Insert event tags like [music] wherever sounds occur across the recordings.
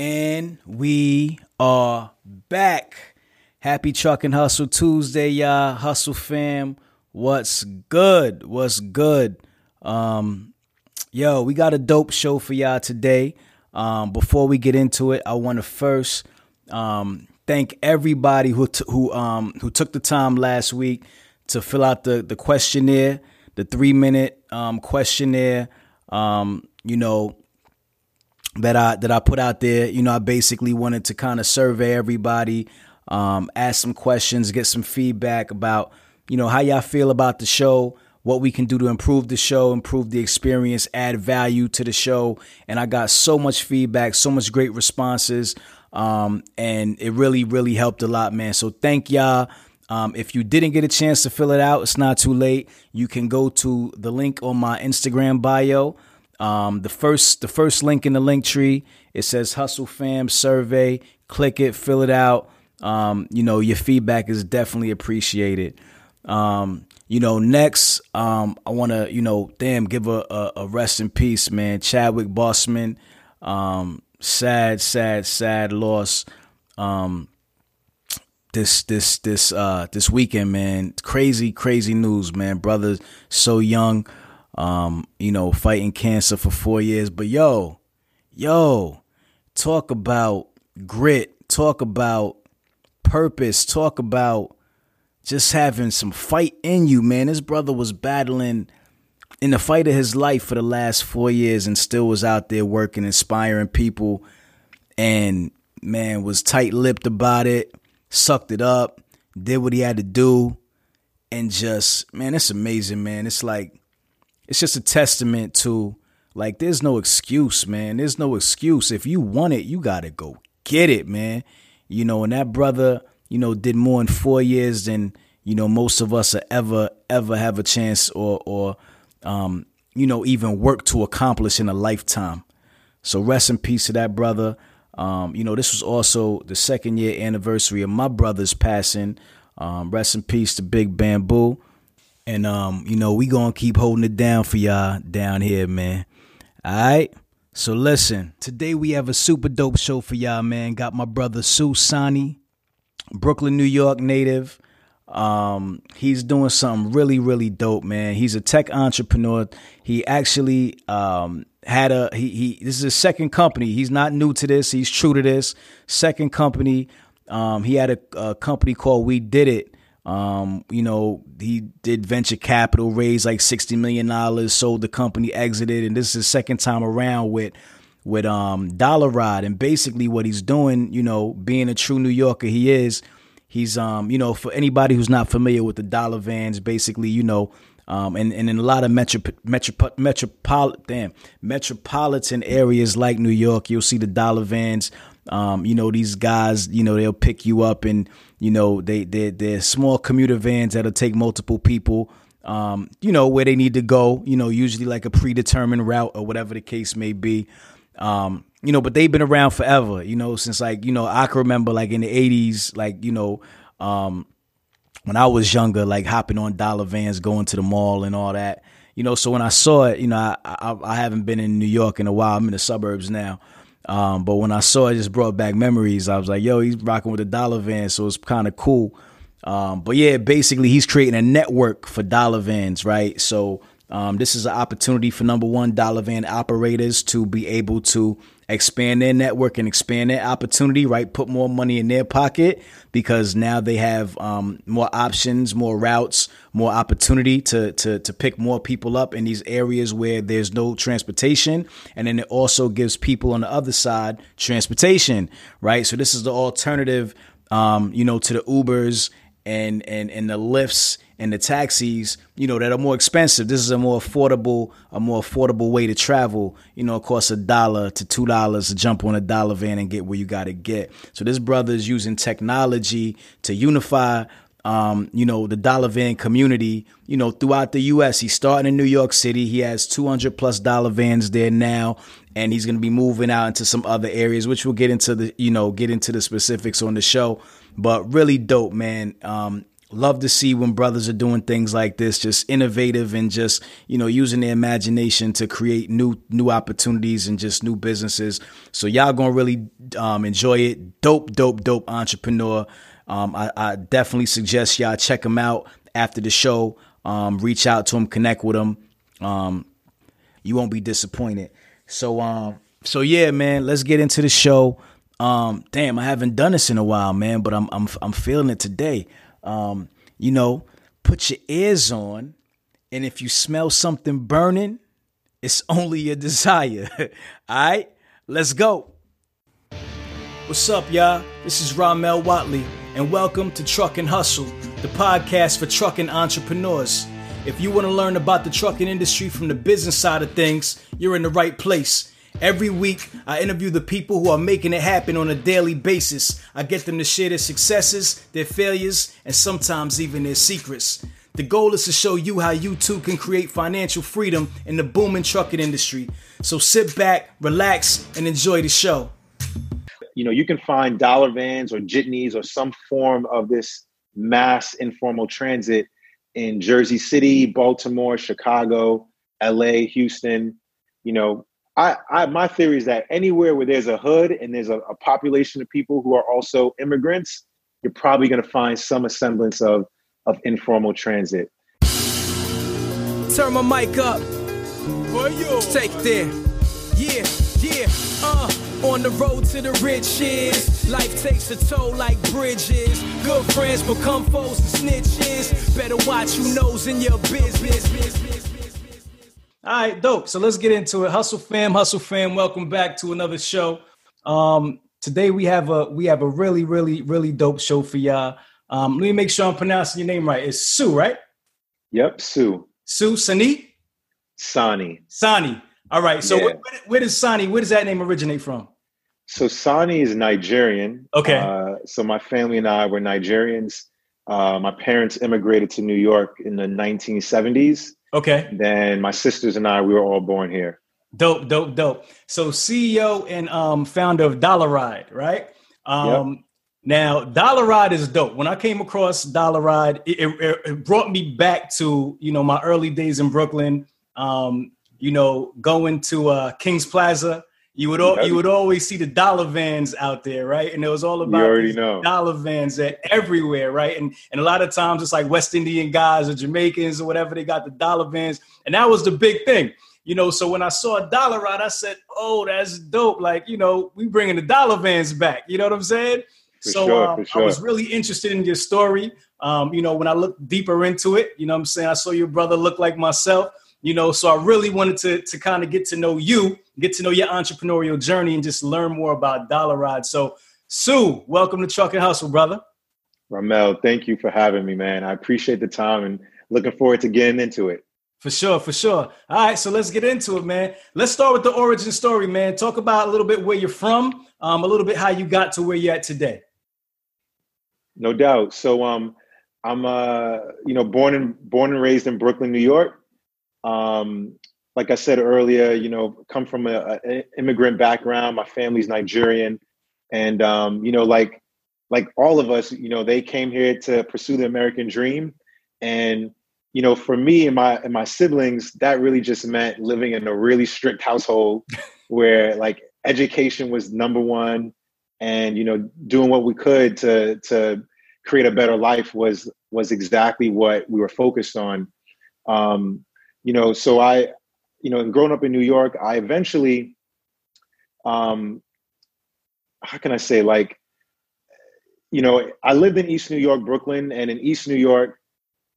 And we are back. Happy Truck and Hustle Tuesday, y'all. Hustle fam. What's good? What's good? Um, yo, we got a dope show for y'all today. Um, before we get into it, I want to first um, thank everybody who t- who um, who took the time last week to fill out the the questionnaire, the three minute um, questionnaire. Um, you know, that I that I put out there. You know, I basically wanted to kind of survey everybody, um, ask some questions, get some feedback about you know how y'all feel about the show, what we can do to improve the show, improve the experience, add value to the show. And I got so much feedback, so much great responses, um, and it really really helped a lot, man. So thank y'all. Um, if you didn't get a chance to fill it out, it's not too late. You can go to the link on my Instagram bio. Um, the first the first link in the link tree it says Hustle Fam Survey. Click it, fill it out. Um, you know your feedback is definitely appreciated. Um, you know, next um, I want to you know, damn, give a, a, a, rest in peace, man. Chadwick Boseman. Um, sad, sad, sad loss. Um, this this this uh this weekend, man. Crazy, crazy news, man. Brother, so young um, you know, fighting cancer for four years. But yo, yo, talk about grit, talk about purpose, talk about just having some fight in you, man. This brother was battling in the fight of his life for the last four years and still was out there working, inspiring people, and man, was tight lipped about it, sucked it up, did what he had to do, and just, man, it's amazing, man. It's like it's just a testament to like there's no excuse, man. There's no excuse. If you want it, you gotta go get it, man. You know, and that brother, you know, did more in four years than you know most of us are ever ever have a chance or or um, you know even work to accomplish in a lifetime. So rest in peace to that brother. Um, you know, this was also the second year anniversary of my brother's passing. Um, rest in peace to Big Bamboo. And um, you know, we gonna keep holding it down for y'all down here, man. Alright? So listen, today we have a super dope show for y'all, man. Got my brother Su Sanni, Brooklyn, New York native. Um, he's doing something really, really dope, man. He's a tech entrepreneur. He actually um had a he he this is his second company. He's not new to this, he's true to this. Second company. Um, he had a, a company called We Did It um, you know, he did venture capital, raised like sixty million dollars, sold the company, exited, and this is his second time around with with um Dollar Ride. And basically what he's doing, you know, being a true New Yorker he is, he's um, you know, for anybody who's not familiar with the dollar vans, basically, you know, um, and, and in a lot of metro, metro, metropolitan, metropolitan areas like New York, you'll see the dollar vans. Um, you know, these guys, you know, they'll pick you up and you know, they they they're small commuter vans that'll take multiple people. Um, you know, where they need to go, you know, usually like a predetermined route or whatever the case may be. Um, you know, but they've been around forever, you know, since like, you know, I can remember like in the eighties, like, you know, um, when I was younger, like hopping on dollar vans, going to the mall and all that, you know, so when I saw it, you know, I, I, I haven't been in New York in a while. I'm in the suburbs now. Um, but when I saw it, just brought back memories. I was like, yo, he's rocking with a dollar van, so it's kind of cool. Um, but yeah, basically, he's creating a network for dollar vans, right? So um, this is an opportunity for number one dollar van operators to be able to expand their network and expand their opportunity, right? Put more money in their pocket because now they have um, more options, more routes, more opportunity to, to, to pick more people up in these areas where there's no transportation. And then it also gives people on the other side transportation, right? So this is the alternative, um, you know, to the Ubers and, and, and the Lyfts and the taxis, you know, that are more expensive. This is a more affordable, a more affordable way to travel. You know, it costs a dollar to two dollars to jump on a dollar van and get where you got to get. So this brother is using technology to unify. Um, you know, the dollar van community, you know, throughout the U.S. He's starting in New York City. He has 200 plus dollar vans there now, and he's going to be moving out into some other areas, which we'll get into the, you know, get into the specifics on the show. But really dope, man. Um, love to see when brothers are doing things like this, just innovative and just you know using their imagination to create new new opportunities and just new businesses. So y'all gonna really um, enjoy it. Dope, dope, dope entrepreneur. Um, I, I, definitely suggest y'all check him out after the show. Um, reach out to him, connect with him. Um, you won't be disappointed. So um, so yeah, man, let's get into the show. Um, damn, I haven't done this in a while, man, but I'm I'm I'm feeling it today. Um, you know, put your ears on, and if you smell something burning, it's [laughs] only your desire. [laughs] All right, let's go. What's up, y'all? This is Ramel Watley, and welcome to Truck and Hustle, the podcast for trucking entrepreneurs. If you want to learn about the trucking industry from the business side of things, you're in the right place. Every week, I interview the people who are making it happen on a daily basis. I get them to share their successes, their failures, and sometimes even their secrets. The goal is to show you how you too can create financial freedom in the booming trucking industry. So sit back, relax, and enjoy the show. You know, you can find dollar vans or jitneys or some form of this mass informal transit in Jersey City, Baltimore, Chicago, LA, Houston, you know, I, I my theory is that anywhere where there's a hood and there's a, a population of people who are also immigrants, you're probably going to find some semblance of of informal transit. Turn my mic up. Take there. Yeah, yeah. Uh, on the road to the riches. Life takes a toll like bridges. Good friends become foes and snitches. Better watch who knows in your business. All right, dope. So let's get into it. Hustle fam, hustle fam. Welcome back to another show. Um, today we have a we have a really, really, really dope show for y'all. Um, let me make sure I'm pronouncing your name right. It's Su, right? Yep, Su. Su Sanni? Sanni. Sanni. All right. So yeah. where, where, does Sanni, where does that name originate from? So Sanni is Nigerian. Okay. Uh, so my family and I were Nigerians. Uh, my parents immigrated to New York in the 1970s. Okay. Then my sisters and I, we were all born here. Dope, dope, dope. So CEO and um, founder of Dollar Ride, right? Um, yep. Now, Dollar Ride is dope. When I came across Dollar Ride, it, it, it, brought me back to you know my early days in Brooklyn. Um, you know, going to uh, Kings Plaza, you would al- you would always see the dollar vans out there, right? And it was all about dollar vans that everywhere, right? And and a lot of times it's like West Indian guys or Jamaicans or whatever they got the dollar vans, and that was the big thing, you know. So when I saw a dollar ride, I said, "Oh, that's dope!" Like you know, we bringing the dollar vans back. You know what I'm saying? For so sure, um, sure. I was really interested in your story. Um, you know, when I looked deeper into it, you know, I'm saying I saw your brother look like myself you know? So i really wanted to to kind of get to know you get to know your entrepreneurial journey and just learn more about dollar ride so sue welcome to truck and hustle brother. Ramel thank you for having me man. I appreciate the time and looking forward to getting into it. For sure for sure. All right so let's get into it man. Let's start with the origin story man. Talk about a little bit where you're from um, a little bit how you got to where you're at today. No doubt. So um i'm uh you know born and born and raised in brooklyn new york um, like I said earlier, you know, come from an immigrant background. My family's Nigerian, and um, you know, like like all of us, you know, they came here to pursue the American dream, and you know, for me and my and my siblings, that really just meant living in a really strict household [laughs] where like education was number one, and you know, doing what we could to to create a better life was was exactly what we were focused on. Um, you know, so I, you know, and growing up in New York, I eventually, um, how can I say, like, you know, I lived in East New York, Brooklyn, and in East New York,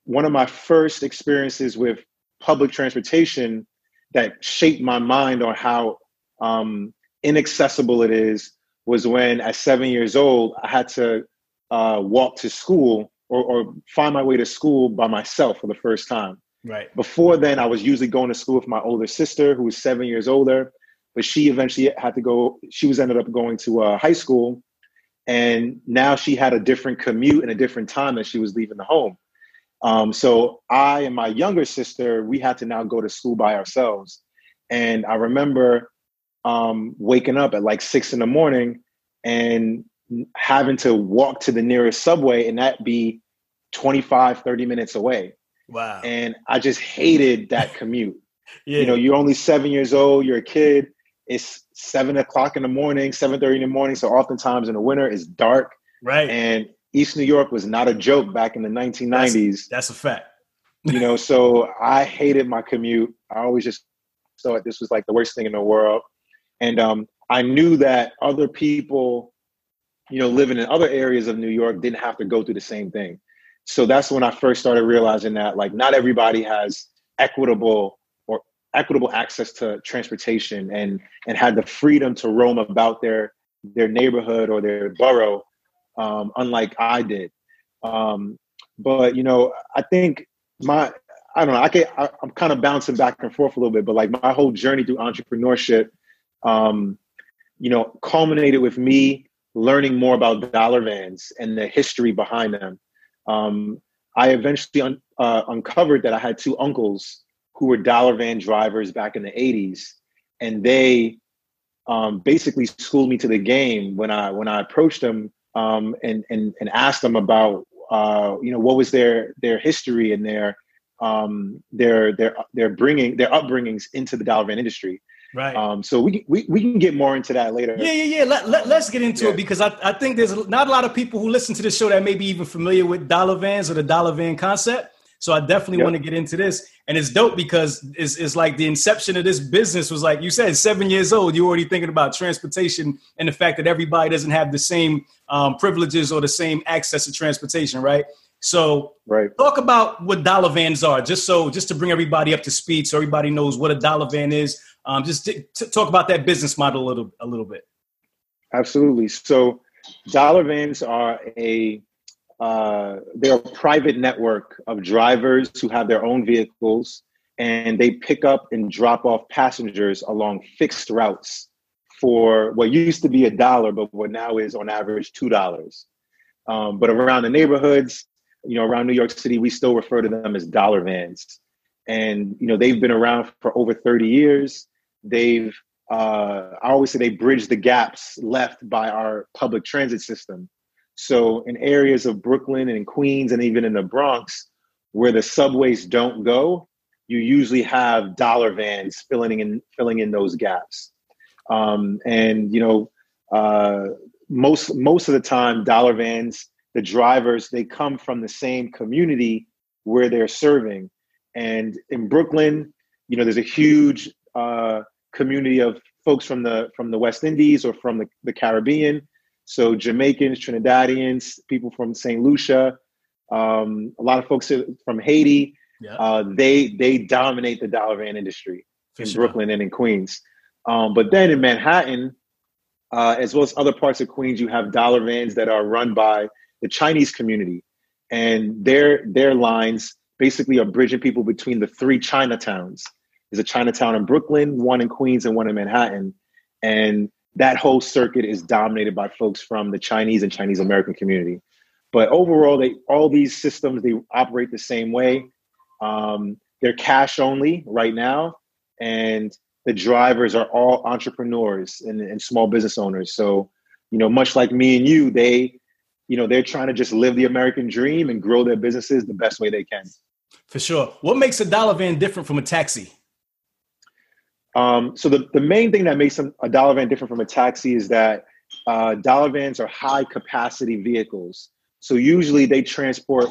one of my first experiences with public transportation that shaped my mind on how um, inaccessible it is was when, at seven years old, I had to uh, walk to school or, or find my way to school by myself for the first time. Right. Before then, I was usually going to school with my older sister, who was seven years older, but she eventually had to go. She was ended up going to uh, high school, and now she had a different commute and a different time that she was leaving the home. Um, so I and my younger sister, we had to now go to school by ourselves. And I remember um, waking up at like six in the morning and having to walk to the nearest subway, and that be 25, 30 minutes away. Wow. And I just hated that commute. [laughs] yeah. You know, you're only seven years old, you're a kid. It's seven o'clock in the morning, 7:30 in the morning. So oftentimes in the winter it's dark. right. And East New York was not a joke back in the 1990s. That's a fact. [laughs] you know, so I hated my commute. I always just thought this was like the worst thing in the world. And um, I knew that other people, you know, living in other areas of New York didn't have to go through the same thing. So that's when I first started realizing that like not everybody has equitable or equitable access to transportation and and had the freedom to roam about their their neighborhood or their borough, um, unlike I did. Um, but you know, I think my I don't know. I can I, I'm kind of bouncing back and forth a little bit, but like my whole journey through entrepreneurship, um, you know, culminated with me learning more about dollar vans and the history behind them. Um, I eventually un, uh, uncovered that I had two uncles who were dollar van drivers back in the 80s, and they um, basically schooled me to the game when I when I approached them um, and, and and asked them about uh, you know what was their their history and their um, their their their bringing their upbringings into the dollar van industry. Right. Um, so we, we we can get more into that later. Yeah, yeah, yeah. Let, let, let's get into Yeah. it because I, I think there's not a lot of people who listen to this show that may be even familiar with dollar vans or the dollar van concept. So I definitely Yep. want to get into this. And it's dope because it's, it's like the inception of this business was like you said, seven years old. You're already thinking about transportation and the fact that everybody doesn't have the same um, privileges or the same access to transportation, right? So Right. talk about what dollar vans are, just so just to bring everybody up to speed, so everybody knows what a dollar van is. Um, just t- t- talk about that business model a little a little bit. Absolutely. So, dollar vans are a uh, they're a private network of drivers who have their own vehicles, and they pick up and drop off passengers along fixed routes for what used to be a dollar, but what now is on average two dollars. Um, but around the neighborhoods, you know, around New York City, we still refer to them as dollar vans, and you know they've been around for over thirty years. They've uh, I always say they bridge the gaps left by our public transit system. So in areas of Brooklyn and Queens and even in the Bronx, where the subways don't go, you usually have dollar vans filling in filling in those gaps. Um, and you know, uh, most most of the time, dollar vans, the drivers, they come from the same community where they're serving. And in Brooklyn, you know, there's a huge uh, community of folks from the from the West Indies or from the, the Caribbean. So Jamaicans, Trinidadians, people from St. Lucia, um, a lot of folks from Haiti. Yeah, Uh, they they dominate the dollar van industry for in sure. Brooklyn and in Queens. Um, but then in Manhattan, uh, as well as other parts of Queens, you have dollar vans that are run by the Chinese community, and their their lines basically are bridging people between the three Chinatowns. There's a Chinatown in Brooklyn, one in Queens, and one in Manhattan, and that whole circuit is dominated by folks from the Chinese and Chinese American community. But overall, they all these systems they operate the same way. Um, they're cash only right now, and the drivers are all entrepreneurs and, and small business owners. So, you know, much like me and you, they, you know, they're trying to just live the American dream and grow their businesses the best way they can. For sure. What makes a dollar van different from a taxi? Um, so the, the main thing that makes a dollar van different from a taxi is that uh, dollar vans are high capacity vehicles. So usually they transport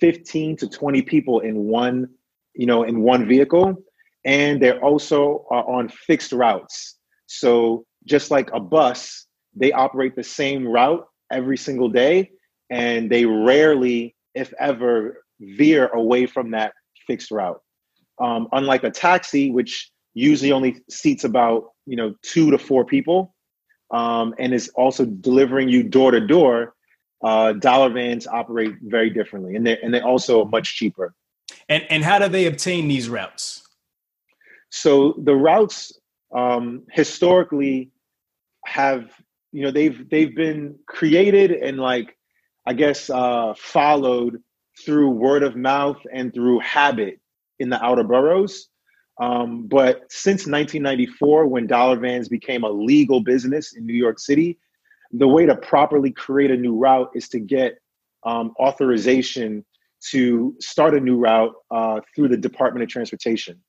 15 to 20 people in one, you know, in one vehicle. And they're also are on fixed routes. So just like a bus, they operate the same route every single day. And they rarely, if ever, veer away from that fixed route. Um, unlike a taxi, which usually only seats about you know two to four people. Um, and is also delivering you door to door uh, dollar vans operate very differently and they're, and they're also much cheaper. And and how do they obtain these routes? so the routes um, historically have you know they've they've been created and like i guess uh, followed through word of mouth and through habit in the outer boroughs um, but since 1994 when dollar vans became a legal business in new york city the way to properly create a new route is to get um, authorization to start a new route uh, through the Department of Transportation.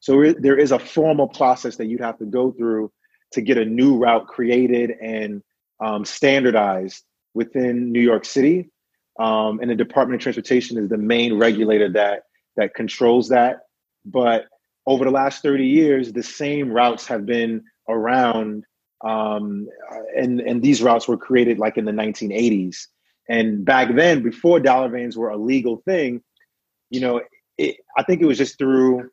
So there is a formal process that you'd have to go through to get a new route created and um, standardized within New York City. Um, and the Department of Transportation is the main regulator that that controls that. But over the last 30 years, the same routes have been around, um, and and these routes were created like in the 1980s. And back then, before dollar vans were a legal thing, you know, it, I think it was just through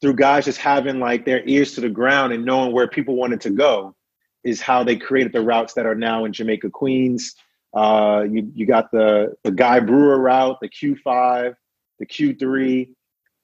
through guys just having like their ears to the ground and knowing where people wanted to go is how they created the routes that are now in Jamaica Queens. Uh, you you got the the Guy Brewer route, the Q5, the Q3.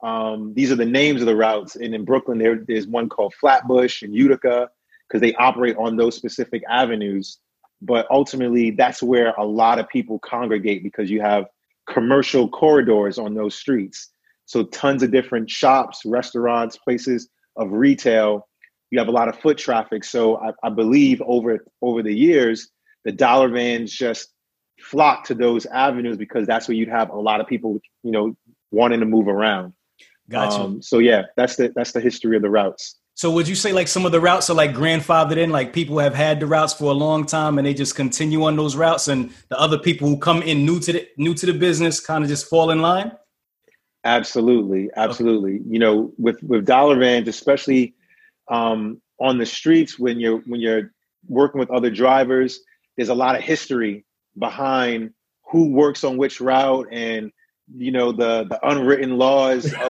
Um, these are the names of the routes. And in Brooklyn, there, there's one called Flatbush and Utica because they operate on those specific avenues. But ultimately, that's where a lot of people congregate because you have commercial corridors on those streets. So tons of different shops, restaurants, places of retail. You have a lot of foot traffic. So I, I believe over over the years, the dollar vans just flock to those avenues because that's where you'd have a lot of people, you know, wanting to move around. Gotcha. Um, so yeah, that's the that's the history of the routes. So would you say like some of the routes are like grandfathered in, like people have had the routes for a long time and they just continue on those routes, and the other people who come in new to the new to the business kind of just fall in line? Absolutely, absolutely. Okay. You know, with with dollar vans, especially um, on the streets when you're when you're working with other drivers, there's a lot of history behind who works on which route and you know the the unwritten laws [laughs]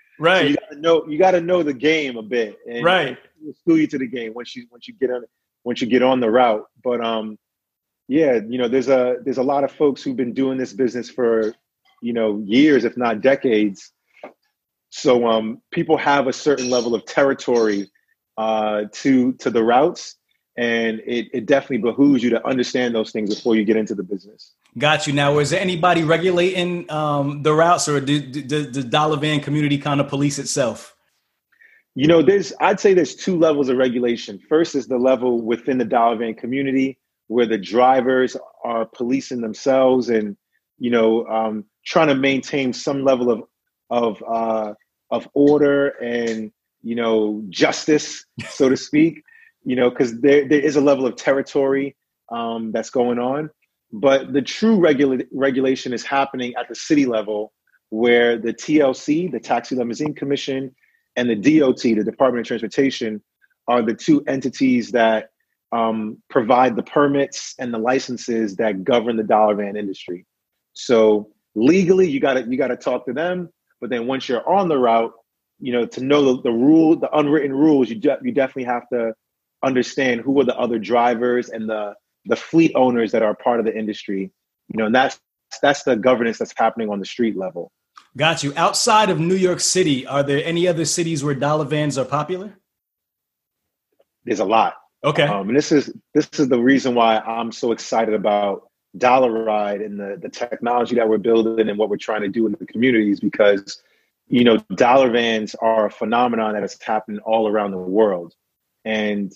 Right. So you gotta know you gotta know the game a bit. And right. School you to the game once you once you get on once you get on the route. But um yeah, you know, there's a there's a lot of folks who've been doing this business for, you know, years, if not decades. So um people have a certain level of territory uh to to the routes and it, it definitely behooves you to understand those things before you get into the business. Got you. Now, is there anybody regulating um, the routes, or does the Dollar Van community kind of police itself? You know, there's I'd say there's two levels of regulation. First is the level within the Dollar Van community where the drivers are policing themselves and you know um, trying to maintain some level of of uh, of order and you know justice, so to speak you know, because there, there is a level of territory um, that's going on. But the true regula- regulation is happening at the city level, where the TLC, the Taxi Limousine Commission, and the DOT, the Department of Transportation, are the two entities that um, provide the permits and the licenses that govern the dollar van industry. So legally, you got to you got to talk to them. But then once you're on the route, you know, to know the, the rule, the unwritten rules, you de- you definitely have to understand who are the other drivers and the the fleet owners that are part of the industry. You know, and that's that's the governance that's happening on the street level. Got you. Outside of New York City, are there any other cities where dollar vans are popular? There's a lot. Okay. Um, and this is this is the reason why I'm so excited about Dollar Ride and the the technology that we're building and what we're trying to do in the communities because you know dollar vans are a phenomenon that is happening all around the world and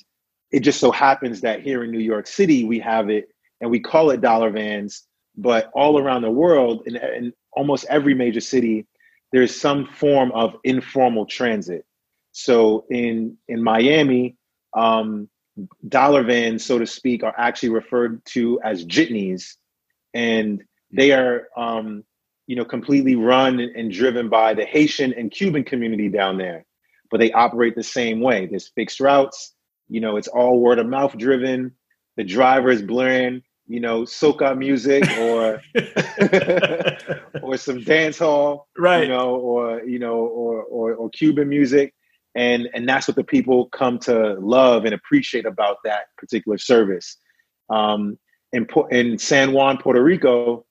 it just so happens that here in New York City, we have it and we call it dollar vans, but all around the world, in, in almost every major city, there's some form of informal transit. So in, in Miami, um, dollar vans, so to speak, are actually referred to as jitneys. And they are, um, you know, completely run and driven by the Haitian and Cuban community down there. But they operate the same way. There's fixed routes you know, it's all word of mouth driven. The driver is blaring, you know, soca music or [laughs] or some dance hall, right? You know, or you know, or, or or Cuban music, and and that's what the people come to love and appreciate about that particular service. Um, in in San Juan, Puerto Rico,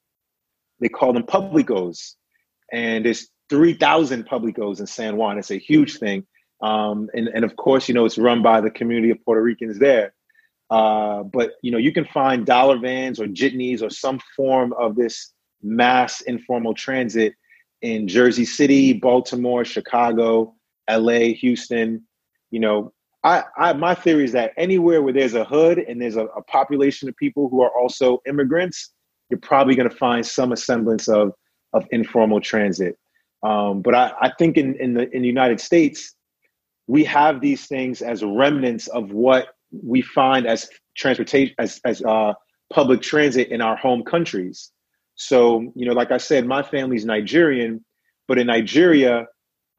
they call them publicos, and there's 3,000 Publicos in San Juan. It's a huge thing. Um, and, and of course, you know, it's run by the community of Puerto Ricans there. Uh, but, you know, you can find dollar vans or jitneys or some form of this mass informal transit in Jersey City, Baltimore, Chicago, LA, Houston. You know, I, I my theory is that anywhere where there's a hood and there's a, a population of people who are also immigrants, you're probably going to find some semblance of of informal transit. Um, but I, I think in, in the in the United States, we have these things as remnants of what we find as transportation as as uh, public transit in our home countries. So you know, like I said, my family's Nigerian, but in Nigeria,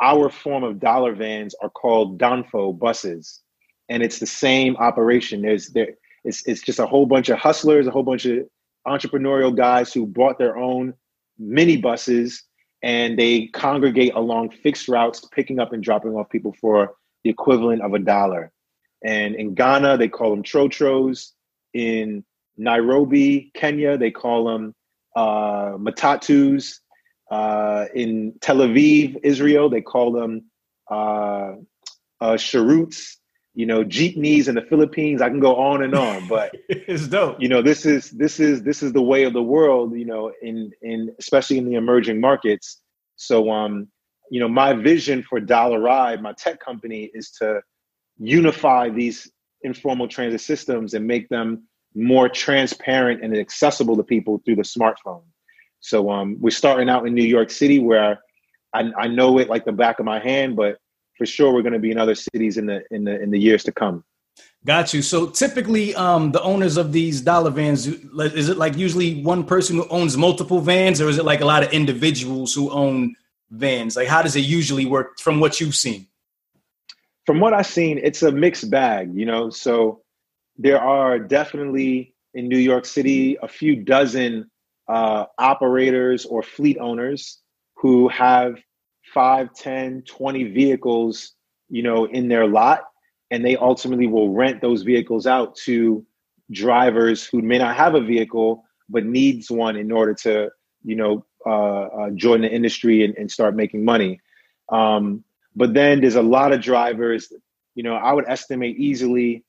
our form of dollar vans are called Danfo buses, and it's the same operation. There's there it's it's just a whole bunch of hustlers, a whole bunch of entrepreneurial guys who bought their own mini buses and they congregate along fixed routes, picking up and dropping off people for the equivalent of a dollar. And in Ghana, they call them trotros. In Nairobi, Kenya, they call them uh, matatus. Uh, in Tel Aviv, Israel, they call them uh, uh, sheruts you know jeepneys in the philippines i can go on and on [laughs] but it's dope. you know this is this is this is the way of the world you know in in especially in the emerging markets. So um you know my vision for dollar ride my tech company is to unify these informal transit systems and make them more transparent and accessible to people through the smartphone. So um we're starting out in new york city where I, I know it like the back of my hand but for sure we're going to be in other cities in the in the in the years to come. Got you. So typically, um, the owners of these dollar vans is it like usually one person who owns multiple vans, or is it like a lot of individuals who own vans? Like, how does it usually work from what you've seen? From what I've seen, it's a mixed bag. You know, so there are definitely in New York City a few dozen uh, operators or fleet owners who have 5 10 20 vehicles you know in their lot and they ultimately will rent those vehicles out to drivers who may not have a vehicle but needs one in order to you know uh, uh, join the industry and, and start making money. Um, but then there's a lot of drivers you know i would estimate easily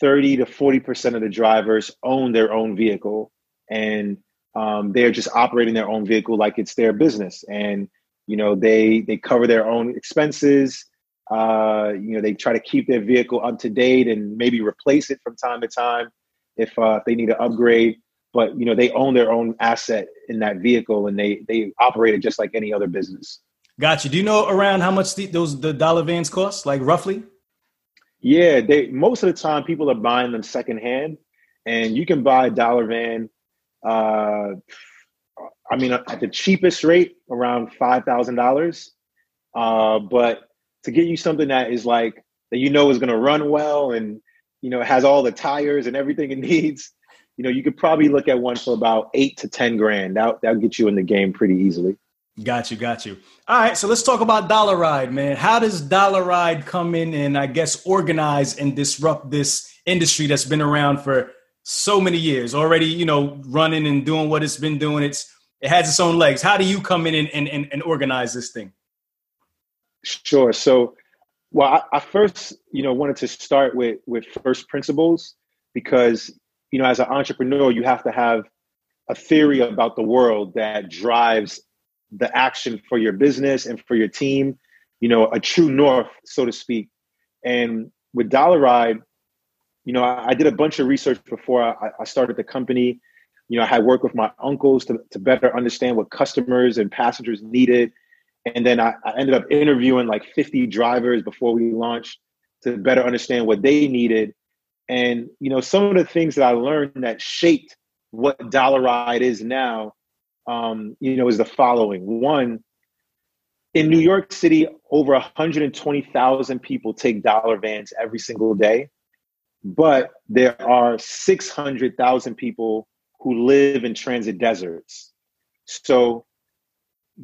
30 to 40 percent of the drivers own their own vehicle and um, they're just operating their own vehicle like it's their business. And you know, they they cover their own expenses. Uh, you know, they try to keep their vehicle up to date and maybe replace it from time to time if uh, if they need to upgrade. But you know, they own their own asset in that vehicle and they they operate it just like any other business. Gotcha. Do you know around how much the, those the dollar vans cost, like roughly? Yeah, they most of the time people are buying them secondhand, and you can buy a dollar van. Uh, I mean, at the cheapest rate, around five thousand uh, dollars. But to get you something that is like that, you know, is going to run well, and you know, has all the tires and everything it [laughs] needs. You know, you could probably look at one for about eight to ten grand. That that'll get you in the game pretty easily. Got you, got you. All right, so let's talk about Dollar Ride, man. How does Dollar Ride come in and I guess organize and disrupt this industry that's been around for so many years already? You know, running and doing what it's been doing. It's it has its own legs. How do you come in and, and, and organize this thing? Sure. So, well, I, I first, you know, wanted to start with with first principles because, you know, as an entrepreneur, you have to have a theory about the world that drives the action for your business and for your team. You know, a true north, so to speak. And with Dollar Ride, you know, I, I did a bunch of research before I, I started the company you know, I had worked with my uncles to, to better understand what customers and passengers needed. And then I, I ended up interviewing like 50 drivers before we launched to better understand what they needed. And, you know, some of the things that I learned that shaped what Dollar Ride is now, um, you know, is the following. One, in New York City, over 120,000 people take dollar vans every single day, but there are 600,000 people who live in transit deserts. So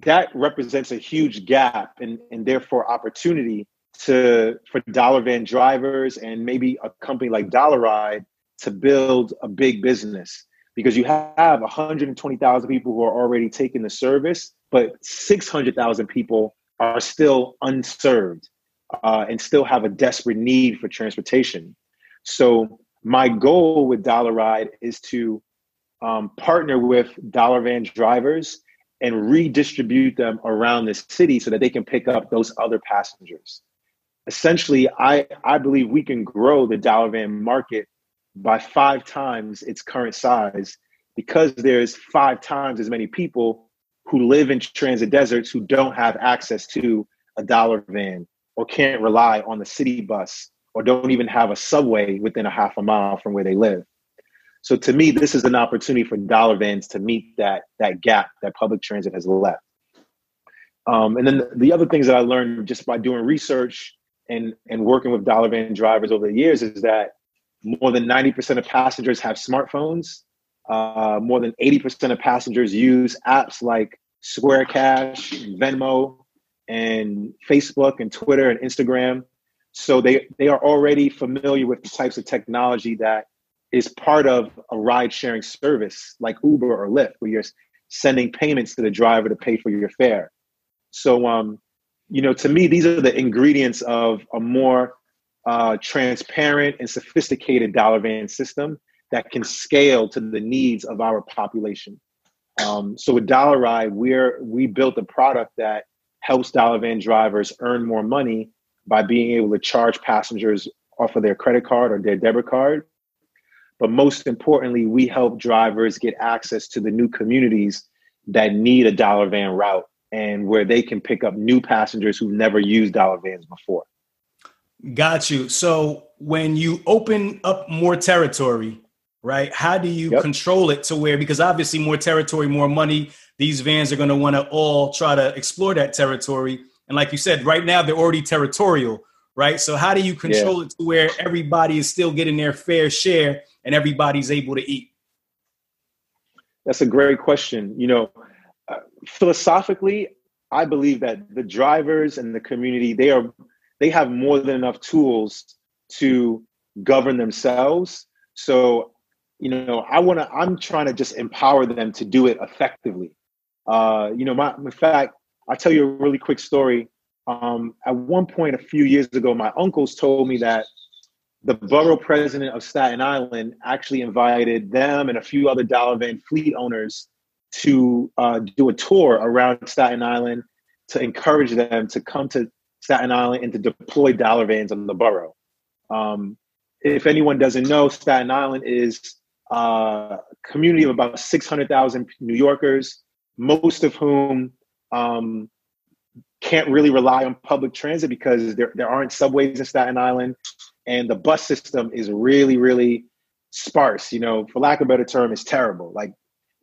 that represents a huge gap and, and therefore opportunity to for dollar van drivers and maybe a company like Dollar Ride to build a big business because you have 120,000 people who are already taking the service but 600,000 people are still unserved uh, and still have a desperate need for transportation. So my goal with Dollar Ride is to um, partner with dollar van drivers and redistribute them around the city so that they can pick up those other passengers. Essentially, I, I believe we can grow the dollar van market by five times its current size because there's five times as many people who live in transit deserts who don't have access to a dollar van or can't rely on the city bus or don't even have a subway within a half a mile from where they live. So to me, this is an opportunity for dollar vans to meet that that gap that public transit has left. Um, and then the other things that I learned just by doing research and and working with dollar van drivers over the years is that more than 90% of passengers have smartphones. Uh, more than 80% of passengers use apps like Square Cash, Venmo, and Facebook and Twitter and Instagram. So they, they are already familiar with the types of technology that is part of a ride sharing service like Uber or Lyft, where you're sending payments to the driver to pay for your fare. So, um, you know, to me, these are the ingredients of a more uh, transparent and sophisticated dollar van system that can scale to the needs of our population. Um, so with Dollar Ride, we're we built a product that helps dollar van drivers earn more money by being able to charge passengers off of their credit card or their debit card. But most importantly, we help drivers get access to the new communities that need a dollar van route and where they can pick up new passengers who've never used dollar vans before. Got you. So when you open up more territory, right? How do you yep. control it to where because obviously more territory, more money, these vans are going to want to all try to explore that territory. And like you said, right now they're already territorial, right? So how do you control yeah. it to where everybody is still getting their fair share and everybody's able to eat? That's a great question. You know, uh, philosophically, I believe that the drivers and the community they are they have more than enough tools to govern themselves. So you know, I want to, I'm trying to just empower them to do it effectively. Uh, you know, my, in fact, I'll tell you a really quick story. Um, at one point a few years ago, my uncles told me that the borough president of Staten Island actually invited them and a few other dollar van fleet owners to uh, do a tour around Staten Island to encourage them to come to Staten Island and to deploy dollar vans on the borough. Um, if anyone doesn't know, Staten Island is a community of about 600,000 New Yorkers, most of whom um, can't really rely on public transit because there, there aren't subways in Staten Island and the bus system is really, really sparse. You know, for lack of a better term, it's terrible. Like,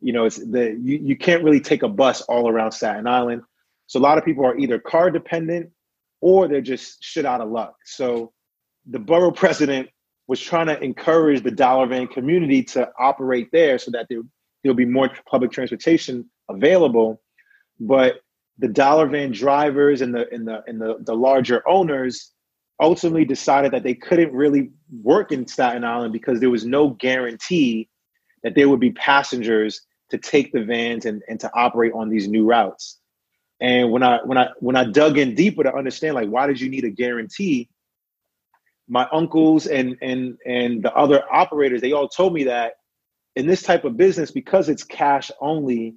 you know, it's the you, you can't really take a bus all around Staten Island. So a lot of people are either car dependent or they're just shit out of luck. So the borough [laughs] president was trying to encourage the dollar van community to operate there so that there, there'll be more public transportation available. But the dollar van drivers and the and the and the, the larger owners ultimately decided that they couldn't really work in Staten Island because there was no guarantee that there would be passengers to take the vans and, and to operate on these new routes. And when I when I when I dug in deeper to understand like why did you need a guarantee, my uncles and and and the other operators they all told me that in this type of business because it's cash only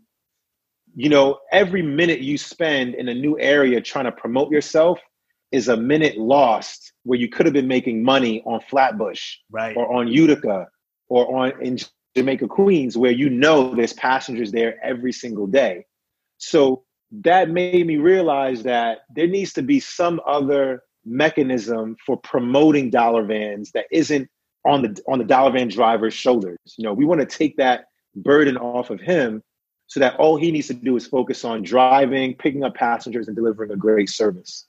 you know every minute you spend in a new area trying to promote yourself is a minute lost where you could have been making money on flatbush right. or on utica or on in jamaica queens where you know there's passengers there every single day so that made me realize that there needs to be some other mechanism for promoting dollar vans that isn't on the on the dollar van driver's shoulders. You know, we want to take that burden off of him so that all he needs to do is focus on driving, picking up passengers, and delivering a great service.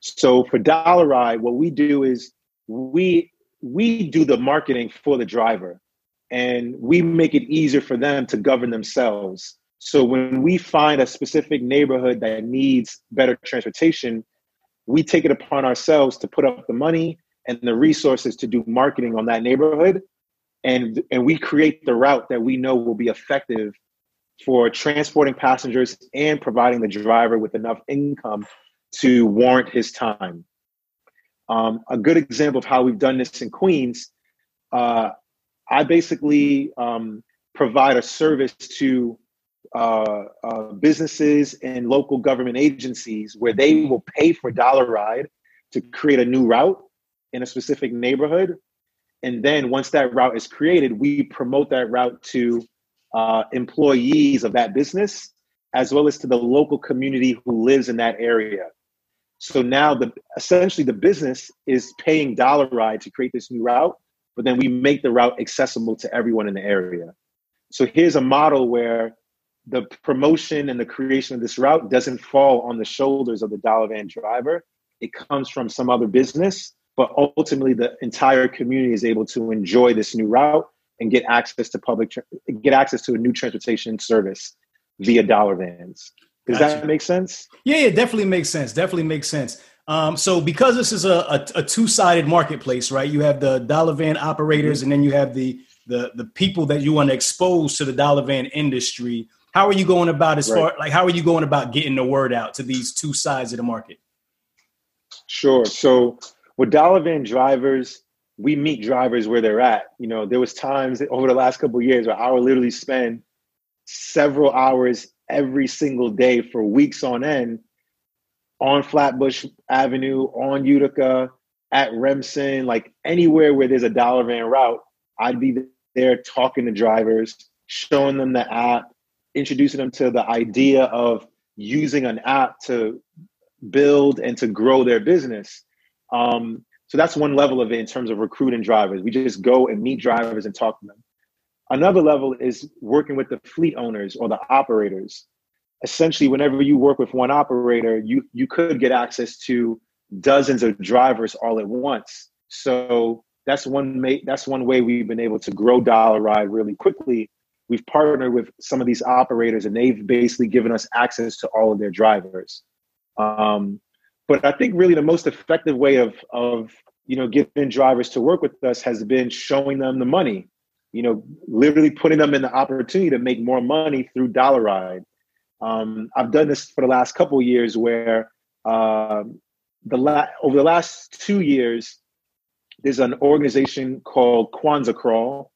So for Dollar Ride, what we do is we we do the marketing for the driver and we make it easier for them to govern themselves. So when we find a specific neighborhood that needs better transportation, we take it upon ourselves to put up the money and the resources to do marketing on that neighborhood and and we create the route that we know will be effective for transporting passengers and providing the driver with enough income to warrant his time. Um, a good example of how we've done this in Queens, uh, I basically um, provide a service to uh, uh, businesses and local government agencies where they will pay for Dollar Ride to create a new route in a specific neighborhood. And then once that route is created, we promote that route to uh, employees of that business as well as to the local community who lives in that area. So now the essentially the business is paying Dollar Ride to create this new route, but then we make the route accessible to everyone in the area. So here's a model where the promotion and the creation of this route doesn't fall on the shoulders of the dollar van driver. It comes from some other business, but ultimately the entire community is able to enjoy this new route and get access to public get access to a new transportation service via dollar vans. Does gotcha. that make sense? Yeah, it definitely makes sense. Definitely makes sense. Um, so because this is a, a, a two-sided marketplace, right? You have the dollar van operators, mm-hmm. and then you have the the the people that you want to expose to the dollar van industry. How are you going about as right. far like how are you going about getting the word out to these two sides of the market? Sure. So with dollar van drivers, we meet drivers where they're at. You know, there was times over the last couple years where I would literally spend several hours every single day for weeks on end on Flatbush Avenue, on Utica, at Remsen, like anywhere where there's a dollar van route, I'd be there talking to drivers, showing them the app, introducing them to the idea of using an app to build and to grow their business. Um, so that's one level of it in terms of recruiting drivers. We just go and meet drivers and talk to them. Another level is working with the fleet owners or the operators. Essentially, whenever you work with one operator, you you could get access to dozens of drivers all at once. So that's one may, that's one way we've been able to grow Dollar Ride really quickly. We've partnered with some of these operators, and they've basically given us access to all of their drivers. Um, but I think really the most effective way of of you know getting drivers to work with us has been showing them the money. You know, literally putting them in the opportunity to make more money through Dollar Ride. Um, I've done this for the last couple years, where uh, the la- over the last two years, there's an organization called Kwanzaa Crawl,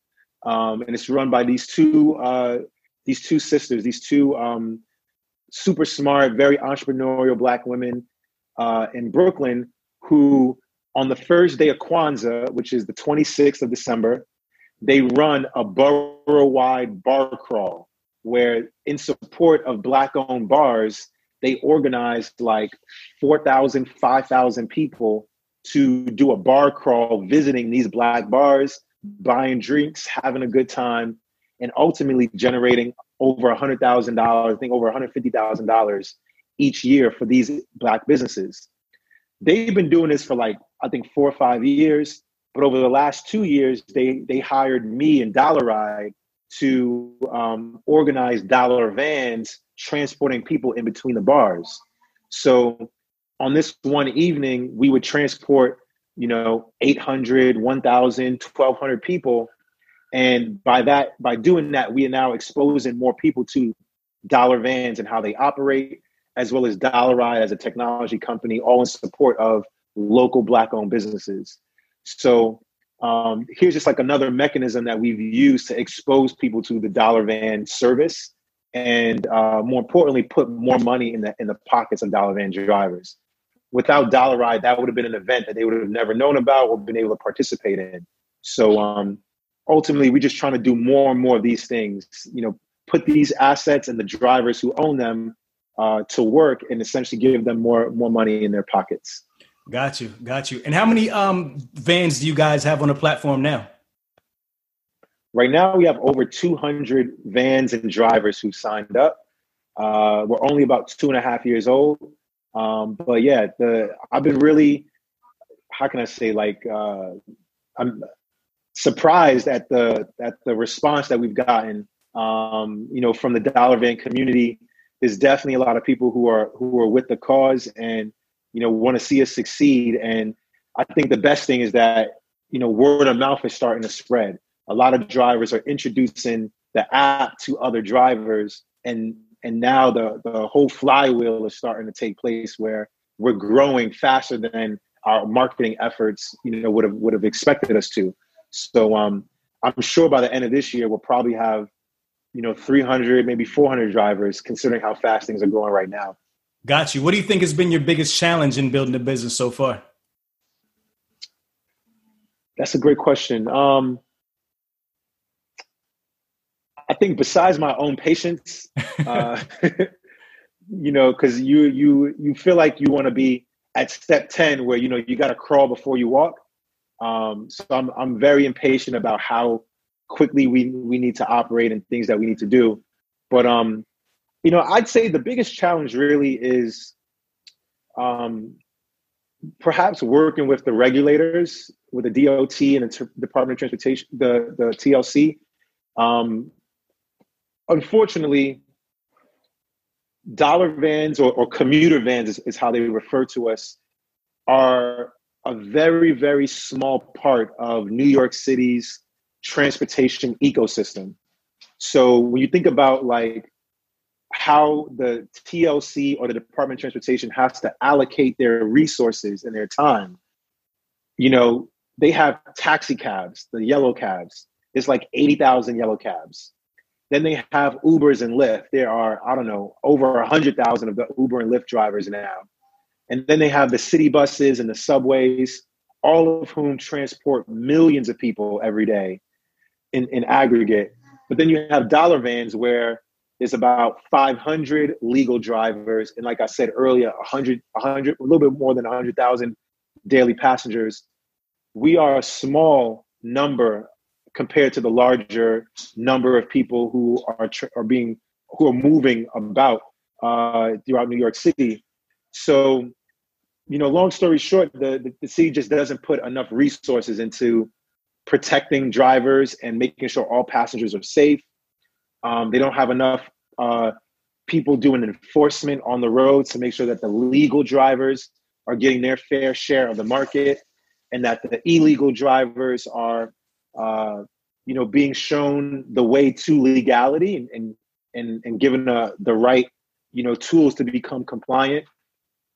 um, and it's run by these two uh, these two sisters, these two um, super smart, very entrepreneurial black women uh, in Brooklyn who, on the first day of Kwanzaa, which is the 26th of December, they run a borough-wide bar crawl where, in support of black-owned bars, they organized like 4,000, 5,000 people to do a bar crawl, visiting these black bars, buying drinks, having a good time, and ultimately generating over a hundred thousand dollars, I think over hundred fifty thousand dollars each year for these black businesses. They've been doing this for like I think four or five years, but over the last two years, they they hired me and Dollar Ride to um, organize dollar vans transporting people in between the bars. So on this one evening, we would transport, you know, 800, 1,000, 1,200 people. And by that, by doing that, we are now exposing more people to dollar vans and how they operate, as well as Dollar Ride as a technology company, all in support of local Black owned businesses. So um, here's just like another mechanism that we've used to expose people to the dollar van service and uh, more importantly, put more money in the in the pockets of dollar van drivers without Dollar Ride, that would have been an event that they would have never known about or been able to participate in. So um, ultimately, we're just trying to do more and more of these things. You know, put these assets and the drivers who own them uh, to work and essentially give them more more money in their pockets. Got you, got you. And how many um, vans do you guys have on the platform now? Right now, we have over 200 vans and drivers who signed up. Uh, we're only about two and a half years old. Um, but yeah, the I've been really, how can I say, like uh, I'm surprised at the at the response that we've gotten. Um, you know, from the dollar van community, there's definitely a lot of people who are who are with the cause and you know want to see us succeed. And I think the best thing is that you know word of mouth is starting to spread. A lot of drivers are introducing the app to other drivers and and now the the whole flywheel is starting to take place where we're growing faster than our marketing efforts, you know, would have would have expected us to. So um, I'm sure by the end of this year we'll probably have, you know, 300 maybe 400 drivers, considering how fast things are going right now. Got you. What do you think has been your biggest challenge in building the business so far? That's a great question. Um, I think besides my own patience, [laughs] uh, [laughs] you know, because you you you feel like you want to be at step ten where you know you got to crawl before you walk. Um, so I'm I'm very impatient about how quickly we we need to operate and things that we need to do. But um, you know, I'd say the biggest challenge really is um, perhaps working with the regulators, with the DOT and the Department of Transportation, the the TLC. Um, unfortunately, dollar vans or, or commuter vans is, is, how they refer to us are a very very small part of new york city's transportation ecosystem so when you think about like how the tlc or the department of transportation has to allocate their resources and their time you know they have taxi cabs the yellow cabs it's like 80000 yellow cabs then they have Ubers and Lyft. There are, I don't know, over 100,000 of the Uber and Lyft drivers now. And then they have the city buses and the subways, all of whom transport millions of people every day in, in aggregate. But then you have dollar vans where there's about 500 legal drivers. And like I said earlier, 100, 100 a little bit more than 100,000 daily passengers. We are a small number compared to the larger number of people who are are being who are moving about uh, throughout New York City. So, you know, long story short, the, the, the city just doesn't put enough resources into protecting drivers and making sure all passengers are safe. Um, they don't have enough uh, people doing enforcement on the roads to make sure that the legal drivers are getting their fair share of the market and that the illegal drivers are uh, you know, being shown the way to legality and and and, given the, the right, you know, tools to become compliant.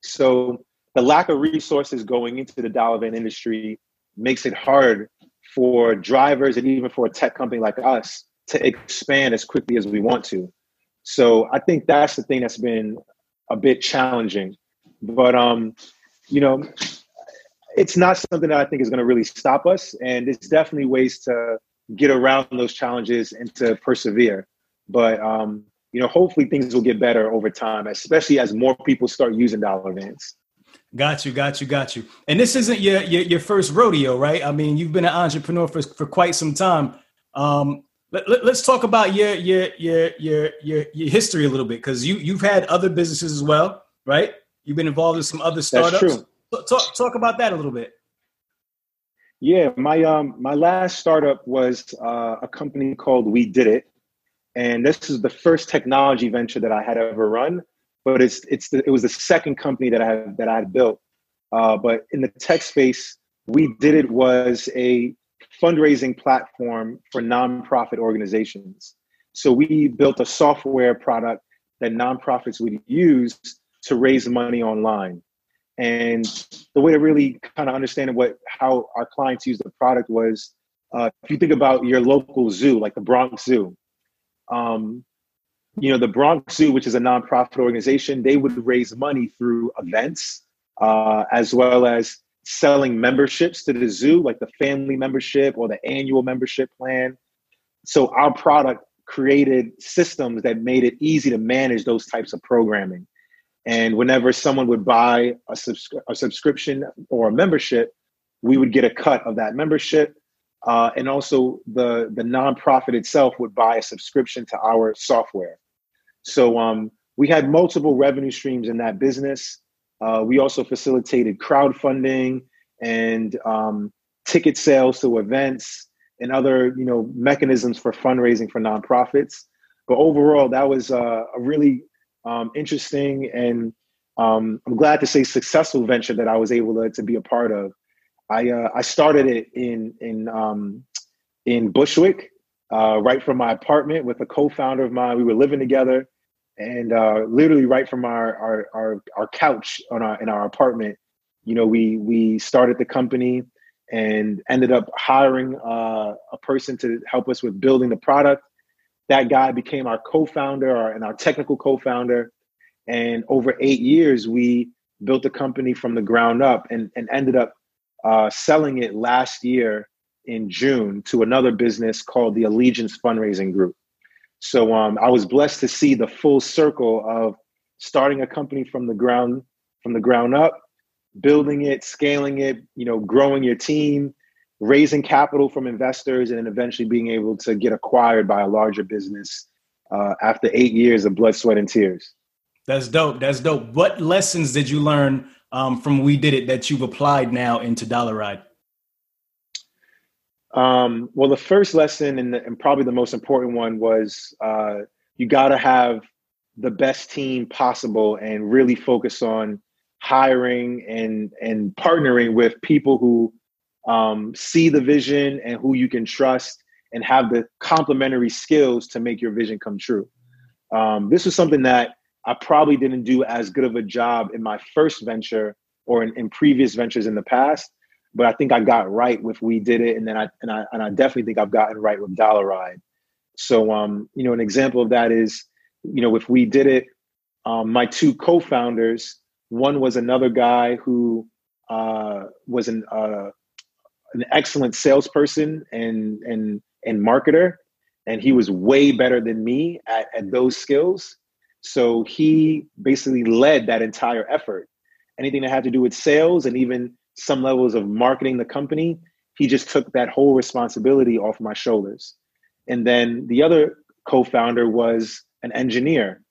So the lack of resources going into the dollar van industry makes it hard for drivers and even for a tech company like us to expand as quickly as we want to. So I think that's the thing that's been a bit challenging. But um, you know, it's not something that I think is going to really stop us. And it's definitely ways to get around those challenges and to persevere. But um, you know, hopefully things will get better over time, especially as more people start using dollar vans. Got you, got you, got you. And this isn't your your, your first rodeo, right? I mean, you've been an entrepreneur for, for quite some time. Um, let, let, us talk about your your your your your, your history a little bit because you you've had other businesses as well, right? You've been involved in some other startups. That's true. Talk talk about that a little bit. Yeah, my um my last startup was uh, a company called We Did It, and this is the first technology venture that I had ever run. But it's it's the, it was the second company that I had, that I had built. Uh, but in the tech space, We Did It was a fundraising platform for nonprofit organizations. So we built a software product that nonprofits would use to raise money online. And the way to really kind of understand what how our clients use the product was uh, if you think about your local zoo, like the Bronx Zoo, um, you know, the Bronx Zoo, which is a nonprofit organization, they would raise money through events uh, as well as selling memberships to the zoo, like the family membership or the annual membership plan. So our product created systems that made it easy to manage those types of programming. And whenever someone would buy a, subs- a subscription or a membership, we would get a cut of that membership. Uh, and also, the, the nonprofit itself would buy a subscription to our software. So um, we had multiple revenue streams in that business. Uh, we also facilitated crowdfunding and um, ticket sales to events and other you know mechanisms for fundraising for nonprofits. But overall, that was uh, a really um, interesting and um, I'm glad to say successful venture that I was able to, to be a part of. I uh, I started it in in um, in Bushwick, uh, right from my apartment with a co-founder of mine. We were living together, and uh, literally right from our, our our our couch on our in our apartment, you know, we we started the company and ended up hiring uh, a person to help us with building the product. That guy became our co-founder and our technical co-founder. And over eight years, we built the company from the ground up and, and ended up uh, selling it last year in June to another business called the Allegiance Fundraising Group. So um, I was blessed to see the full circle of starting a company from the ground from the ground up building it, scaling it, you know, growing your team, raising capital from investors, and then eventually being able to get acquired by a larger business uh, after eight years of blood, sweat, and tears. That's dope. That's dope. What lessons did you learn um, from We Did It that you've applied now into Dollar Ride? Um, well, the first lesson and, the, and, probably the most important one was uh, you got to have the best team possible and really focus on hiring and and partnering with people who um, see the vision and who you can trust and have the complementary skills to make your vision come true. Um, this was something that I probably didn't do as good of a job in my first venture or in, in previous ventures in the past, but I think I got right with we did it, and then I and I and I definitely think I've gotten right with Dollar Ride. So, um, you know, an example of that is, you know, if we did it, um, my two co-founders one was another guy who uh, was an uh, an excellent salesperson and and and marketer, and he was way better than me at, at those skills. So he basically led that entire effort. Anything that had to do with sales and even some levels of marketing the company, he just took that whole responsibility off my shoulders. And then the other co-founder was an engineer.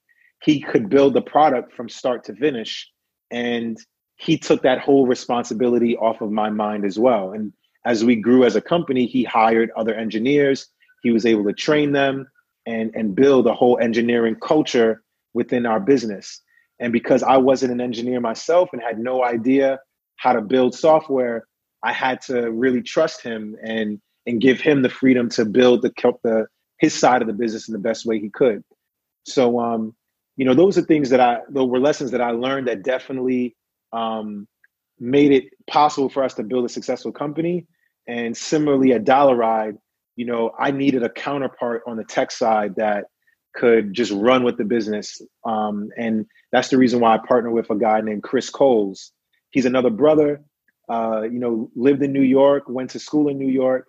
He could build the product from start to finish and he took that whole responsibility off of my mind as well. And as we grew as a company, he hired other engineers. He was able to train them and, and build a whole engineering culture within our business. And because I wasn't an engineer myself and had no idea how to build software, I had to really trust him and and give him the freedom to build the, the his side of the business in the best way he could. So um, you know, those are things that I, those were lessons that I learned that definitely um, made it possible for us to build a successful company. And similarly at Dollar Ride, you know, I needed a counterpart on the tech side that could just run with the business. Um, and that's the reason why I partnered with a guy named Chris Coles. He's another brother, uh, you know, lived in New York, went to school in New York,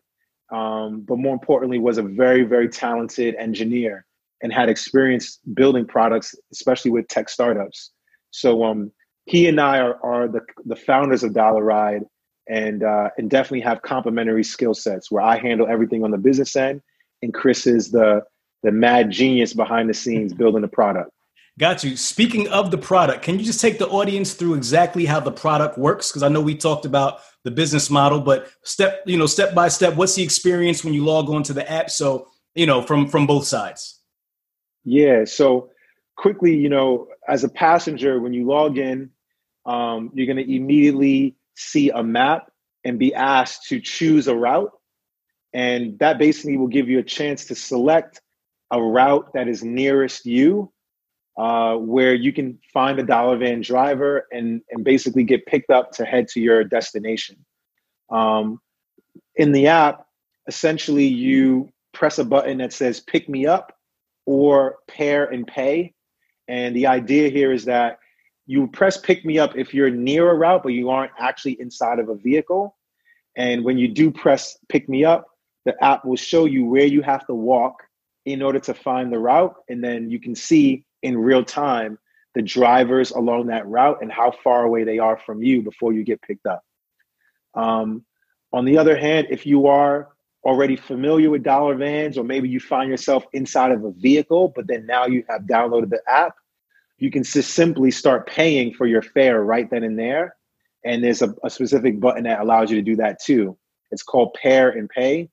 um, but more importantly, was a very, very talented engineer and had experience building products, especially with tech startups. So um, he and I are, are the, the founders of Dollar Ride and, uh, and definitely have complementary skill sets where I handle everything on the business end and Chris is the, the mad genius behind the scenes building the product. Got you. Speaking of the product, can you just take the audience through exactly how the product works? Because I know we talked about the business model, but step, you know, step by step, what's the experience when you log on to the app? So, you know, from from both sides. Yeah. So quickly, you know, as a passenger, when you log in, um, you're going to immediately see a map and be asked to choose a route. And that basically will give you a chance to select a route that is nearest you, uh, where you can find a dollar van driver and, and basically get picked up to head to your destination. Um, in the app, essentially, you press a button that says pick me up or pair and pay. And the idea here is that you press pick me up if you're near a route, but you aren't actually inside of a vehicle. And when you do press pick me up, the app will show you where you have to walk in order to find the route. And then you can see in real time the drivers along that route and how far away they are from you before you get picked up. Um, on the other hand, if you are already familiar with dollar vans, or maybe you find yourself inside of a vehicle, but then now you have downloaded the app, you can simply start paying for your fare right then and there. And there's a, a specific button that allows you to do that too. It's called Pair and Pay.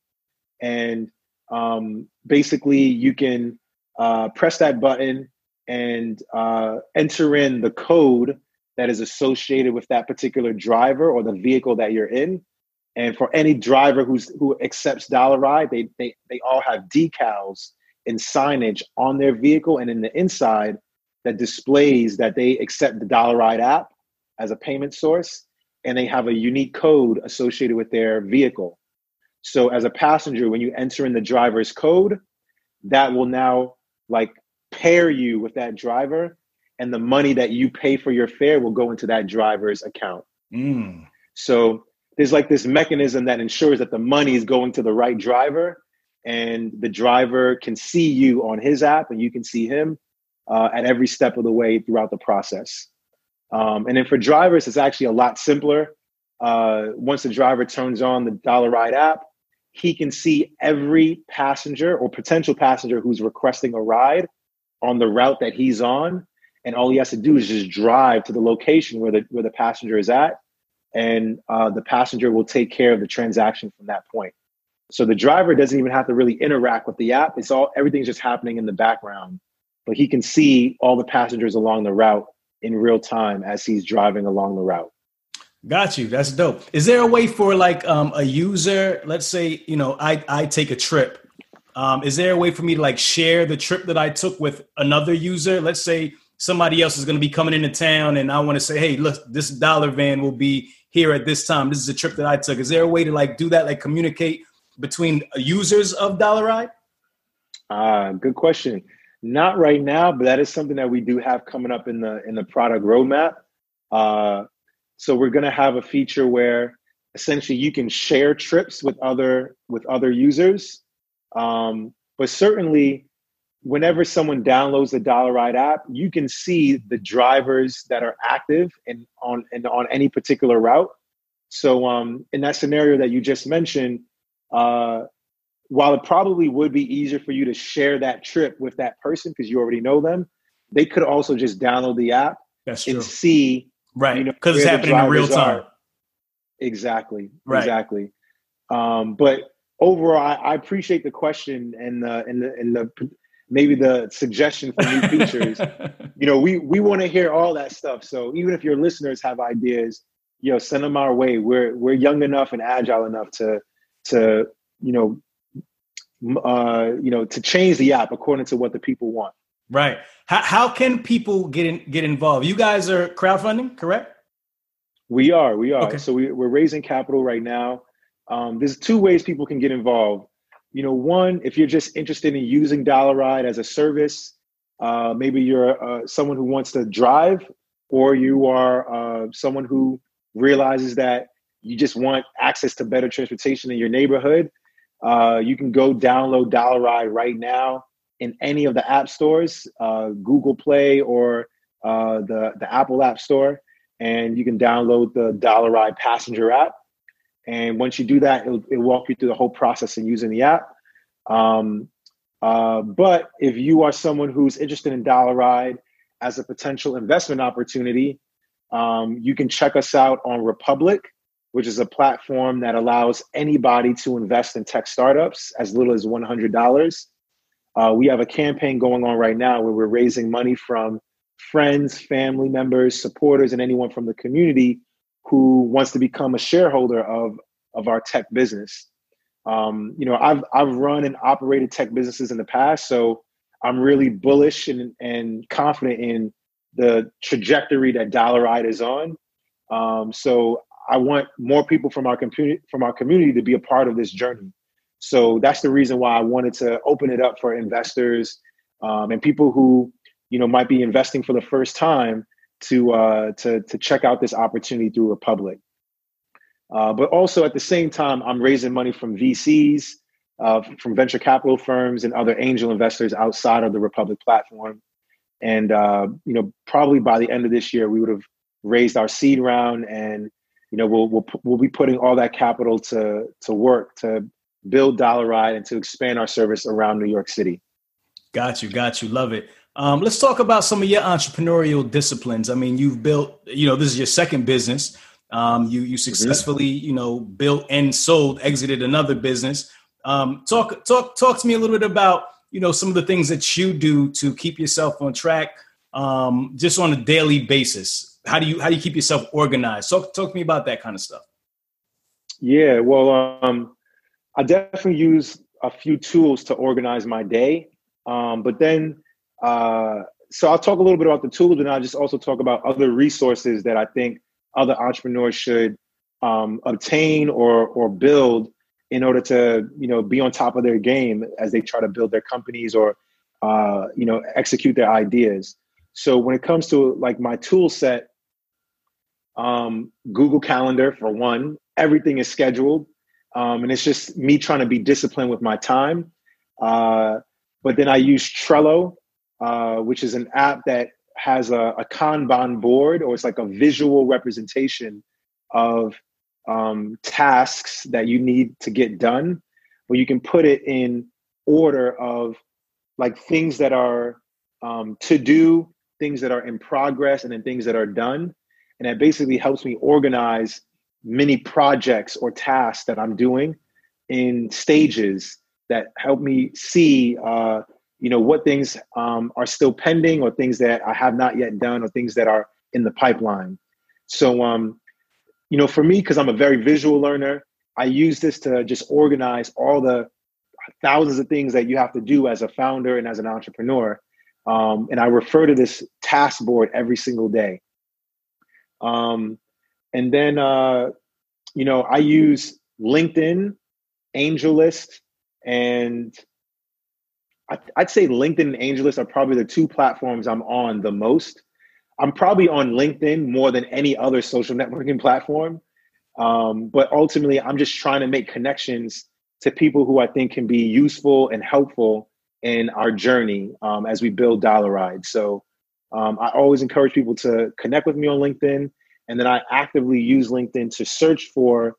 And um, basically, you can uh, press that button and uh, enter in the code that is associated with that particular driver or the vehicle that you're in and for any driver who's who accepts Dollar Ride, they they they all have decals and signage on their vehicle, and in the inside that displays that they accept the Dollar Ride app as a payment source and they have a unique code associated with their vehicle. So as a passenger, when you enter in the driver's code, that will now like pair you with that driver and the money that you pay for your fare will go into that driver's account. Mm. So there's like this mechanism that ensures that the money is going to the right driver and the driver can see you on his app and you can see him uh, at every step of the way throughout the process. Um, and then for drivers, it's actually a lot simpler. Uh, once the driver turns on the Dollar Ride app, he can see every passenger or potential passenger who's requesting a ride on the route that he's on. And all he has to do is just drive to the location where the where the passenger is at, and uh, the passenger will take care of the transaction from that point. So the driver doesn't even have to really interact with the app. It's all everything's just happening in the background, but he can see all the passengers along the route in real time as he's driving along the route. Got you. That's dope. Is there a way for like um, a user? Let's say you know I I take a trip. Um, is there a way for me to like share the trip that I took with another user? Let's say somebody else is going to be coming into town, and I want to say, hey, look, this dollar van will be here at this time. This is a trip that I took. Is there a way to like do that, like communicate between users of Dollar Ride? Uh, good question. Not right now, but that is something that we do have coming up in the in the product roadmap. Uh, so we're going to have a feature where essentially you can share trips with other with other users. Um, but certainly, whenever someone downloads the Dollar Ride app, you can see the drivers that are active and on and on any particular route. So um, in that scenario that you just mentioned, uh, while it probably would be easier for you to share that trip with that person because you already know them, they could also just download the app That's and see right because you know, it's happening in real time. Are. Exactly, right. exactly. Um, but overall, I, I, appreciate the question and the and the and the maybe the suggestion for new features. [laughs] you know, we we want to hear all that stuff. So even if your listeners have ideas, you know, send them our way. We're we're young enough and agile enough to to you know uh, you know, to change the app according to what the people want. Right. How, how can people get in, get involved? You guys are crowdfunding, correct? We are. We are. Okay. So we, we're raising capital right now. Um, there's two ways people can get involved. You know, one, if you're just interested in using Dollar Ride as a service, uh, maybe you're uh, someone who wants to drive, or you are uh, someone who realizes that you just want access to better transportation in your neighborhood uh, you can go download Dollar Ride right now in any of the app stores, uh, Google Play or uh, the the Apple App Store, and you can download the Dollar Ride Passenger app. And once you do that, it'll, it'll walk you through the whole process in using the app. Um, uh, but if you are someone who's interested in Dollar Ride as a potential investment opportunity, um, you can check us out on Republic which is a platform that allows anybody to invest in tech startups as little as $100. Uh, we have a campaign going on right now where we're raising money from friends, family members, supporters, and anyone from the community who wants to become a shareholder of, of our tech business. Um, you know, I've, I've run and operated tech businesses in the past, so I'm really bullish and, and confident in the trajectory that Dollar Ride is on. Um, so I want more people from our community from our community to be a part of this journey. So that's the reason why I wanted to open it up for investors um, and people who you know might be investing for the first time to uh, to to check out this opportunity through Republic. Uh, but also at the same time, I'm raising money from VCs, uh, from venture capital firms, and other angel investors outside of the Republic platform. And uh, you know, probably by the end of this year, we would have raised our seed round and you know, we'll, we'll, we'll be putting all that capital to, to work to build Dollar Ride and to expand our service around New York City. Got you, got you. Love it. Um, let's talk about some of your entrepreneurial disciplines. I mean, you've built, you know, this is your second business. Um, you you successfully, you know, built and sold, exited another business. Um, talk talk talk to me a little bit about, you know, some of the things that you do to keep yourself on track, um, just on a daily basis how do you how do you keep yourself organized? Talk talk to me about that kind of stuff. Yeah, well, um, I definitely use a few tools to organize my day, um, but then uh, so I'll talk a little bit about the tools, and I'll just also talk about other resources that I think other entrepreneurs should um, obtain or or build in order to you know be on top of their game as they try to build their companies or uh, you know execute their ideas. So when it comes to like my tool set, um, Google Calendar for one, everything is scheduled, um, and it's just me trying to be disciplined with my time. Uh, but then I use Trello, uh, which is an app that has a, a Kanban board, or it's like a visual representation of um, tasks that you need to get done, where you can put it in order of like things that are um, to do, things that are in progress, and then things that are done. And that basically helps me organize many projects or tasks that I'm doing in stages that help me see, uh, you know, what things um, are still pending or things that I have not yet done or things that are in the pipeline. So um, you know, for me, because I'm a very visual learner, I use this to just organize all the thousands of things that you have to do as a founder and as an entrepreneur. Um, and I refer to this task board every single day. Um, and then, uh, you know, I use LinkedIn, AngelList, and I'd say LinkedIn and AngelList are probably the two platforms I'm on the most. I'm probably on LinkedIn more than any other social networking platform. Um, but ultimately, I'm just trying to make connections to people who I think can be useful and helpful in our journey um, as we build Dollar Ride. So um, I always encourage people to connect with me on LinkedIn. And then I actively use LinkedIn to search for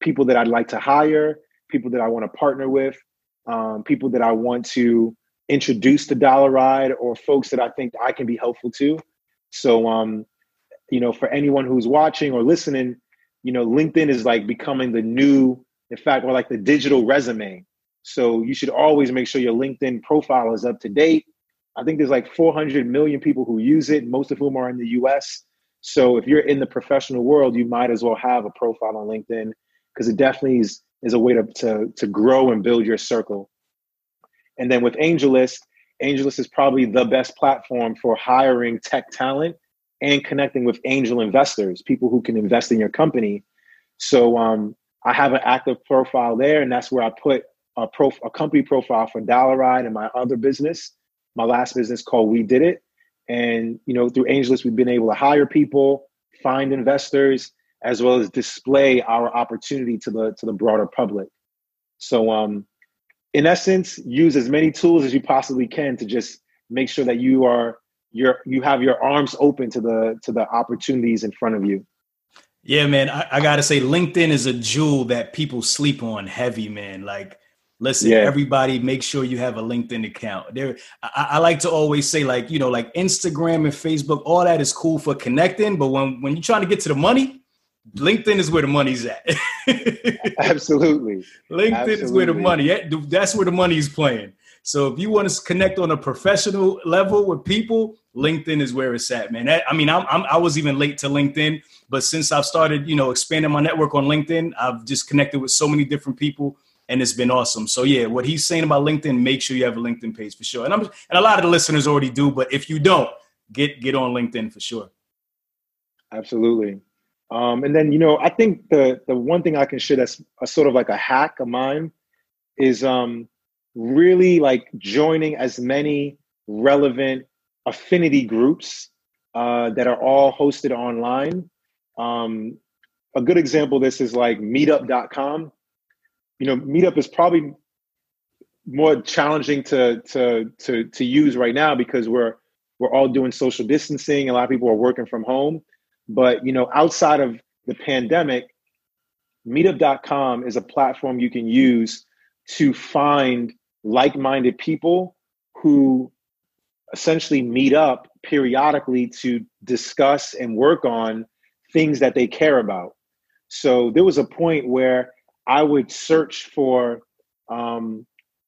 people that I'd like to hire, people that I want to partner with, um, people that I want to introduce to Dollar Ride, or folks that I think I can be helpful to. So, um, you know, for anyone who's watching or listening, you know, LinkedIn is like becoming the new, in fact, or like the digital resume. So you should always make sure your LinkedIn profile is up to date. I think there's like 400 million people who use it, most of whom are in the US. So if you're in the professional world, you might as well have a profile on LinkedIn because it definitely is, is a way to, to, to grow and build your circle. And then with AngelList, AngelList is probably the best platform for hiring tech talent and connecting with angel investors, people who can invest in your company. So um, I have an active profile there, and that's where I put a, prof- a company profile for Dollar Ride and my other business, my last business called We Did It. And you know, through AngelList, we've been able to hire people, find investors, as well as display our opportunity to the to the broader public. So um, in essence, use as many tools as you possibly can to just make sure that you are you're you have your arms open to the to the opportunities in front of you. Yeah, man. I, I gotta say, LinkedIn is a jewel that people sleep on heavy, man. Like, listen, yeah. everybody, make sure you have a LinkedIn account. There, I, I, like to always say, like, you know, like Instagram and Facebook, all that is cool for connecting, but when when you're trying to get to the money, LinkedIn is where the money's at. [laughs] Absolutely. LinkedIn Absolutely. is where the money. That's where the money is playing. So if you want to connect on a professional level with people, LinkedIn is where it's at, man. I mean, I'm, I'm, i was even late to LinkedIn, but since I've started, you know, expanding my network on LinkedIn, I've just connected with so many different people, and it's been awesome. So yeah, what he's saying about LinkedIn, make sure you have a LinkedIn page for sure. And I'm and a lot of the listeners already do, but if you don't, get get on LinkedIn for sure. Absolutely. Um, and then, you know, I think the the one thing I can share that's a sort of like a hack of mine is um, really like joining as many relevant affinity groups uh, that are all hosted online. Um, a good example of this is like meetup.com. You know, meetup is probably more challenging to to to to use right now because we're we're all doing social distancing. A lot of people are working from home. But you know, outside of the pandemic, meetup.com is a platform you can use to find like-minded people who essentially meet up periodically to discuss and work on things that they care about. So there was a point where I would search for um,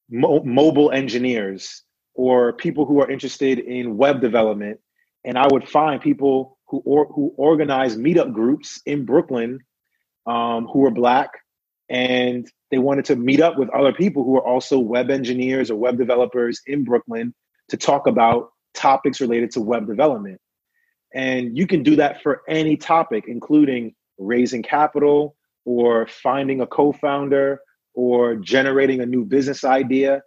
mo- mobile engineers or people who are interested in web development, and I would find people who or, who organized meetup groups in Brooklyn um, who were black, and they wanted to meet up with other people who are also web engineers or web developers in Brooklyn to talk about topics related to web development. And you can do that for any topic, including raising capital or finding a co founder or generating a new business idea.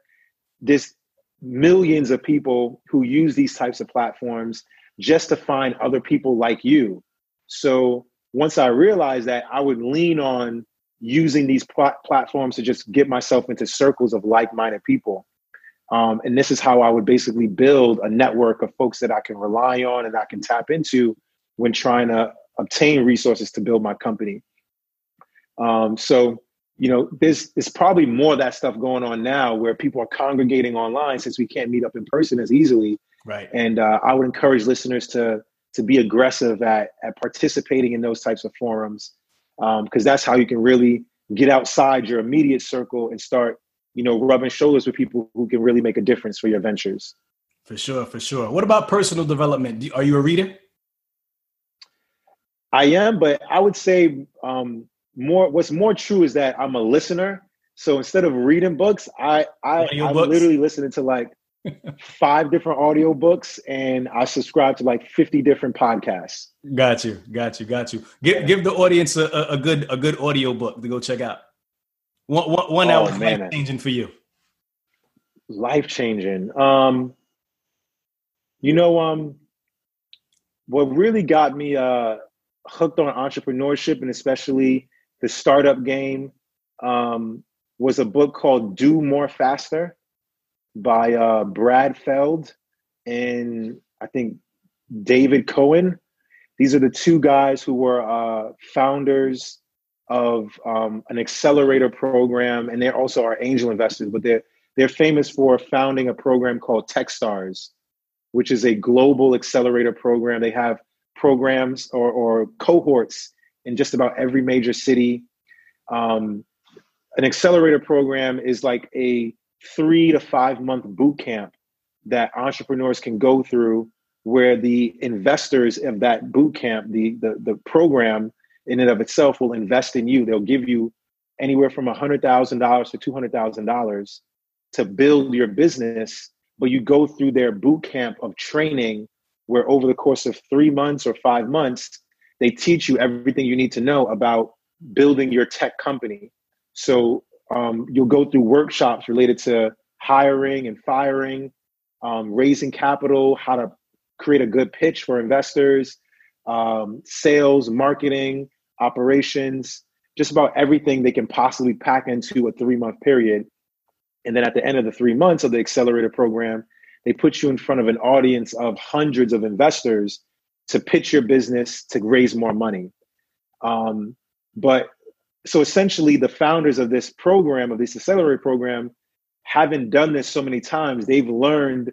There's millions of people who use these types of platforms just to find other people like you. So once I realized that, I would lean on using these pl- platforms to just get myself into circles of like-minded people. Um, and this is how I would basically build a network of folks that I can rely on and I can tap into when trying to obtain resources to build my company. Um, so, you know, there's there's probably more of that stuff going on now where people are congregating online since we can't meet up in person as easily. Right. And uh, I would encourage listeners to to be aggressive at at participating in those types of forums because um, that's how you can really get outside your immediate circle and start you know rubbing shoulders with people who can really make a difference for your ventures. For sure for sure. What about personal development? Are you a reader? I am but i would say um, more what's more true is that i'm a listener. So instead of reading books i i i'm literally listening to like five different audiobooks and I subscribe to like 50 different podcasts. Got you. Got you. Got you. Give give the audience a, a good a good audiobook to go check out. One one, one oh, that life changing for you. Life changing. Um you know um what really got me uh hooked on entrepreneurship and especially the startup game um was a book called Do More Faster by uh, Brad Feld and I think David Cohen. These are the two guys who were uh, founders of um, an accelerator program, and they're also our angel investors. But they're they're famous for founding a program called TechStars, which is a global accelerator program. They have programs or, or cohorts in just about every major city. Um, an accelerator program is like a three to five month boot camp that entrepreneurs can go through where the investors of that boot camp, the, the, the program in and of itself will invest in you. They'll give you anywhere from $100,000 to $200,000 to build your business, but you go through their boot camp of training where over the course of three months or five months, they teach you everything you need to know about building your tech company. So um, you'll go through workshops related to hiring and firing, um, raising capital, how to create a good pitch for investors, um, sales, marketing, operations, just about everything they can possibly pack into a three month period. And then at the end of the three months of the accelerator program, they put you in front of an audience of hundreds of investors to pitch your business to raise more money. Um, but so essentially the founders of this program of this accelerator program haven't done this so many times. They've learned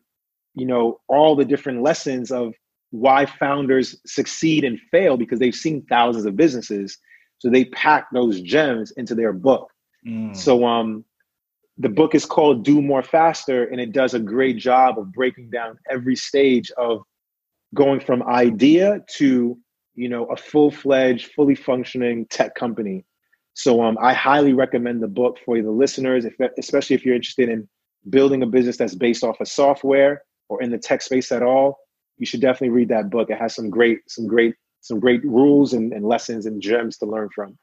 you know all the different lessons of why founders succeed and fail because they've seen thousands of businesses. So they pack those gems into their book. Mm. so um the book is called do more faster and it does a great job of breaking down every stage of going from idea to you know a full-fledged fully functioning tech company so um, I highly recommend the book for the listeners, if, especially if you're interested in building a business that's based off of software or in the tech space at all. You should definitely read that book. It has some great, some great, some great rules and, and lessons and gems to learn from.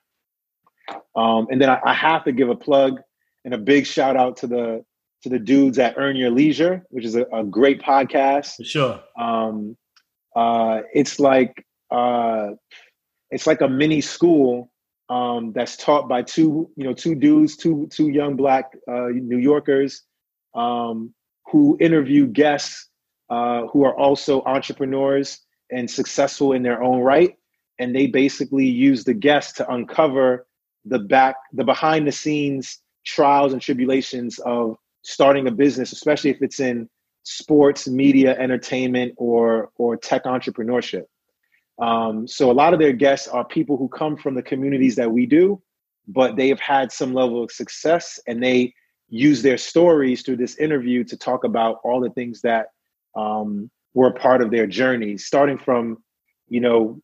Um, and then I, I, have to give a plug and a big shout out to the to the dudes at Earn Your Leisure, which is a, a great podcast. For sure. Um, uh, it's like uh, it's like a mini school um, that's taught by two, you know, two dudes, two two young black uh, New Yorkers um, who interview guests uh, who are also entrepreneurs and successful in their own right, and they basically use the guests to uncover the back, the behind the scenes trials and tribulations of starting a business, especially if it's in sports, media, entertainment, or or tech entrepreneurship. Um, so a lot of their guests are people who come from the communities that we do, but they have had some level of success and they use their stories through this interview to talk about all the things that um, were part of their journey, starting from, you know,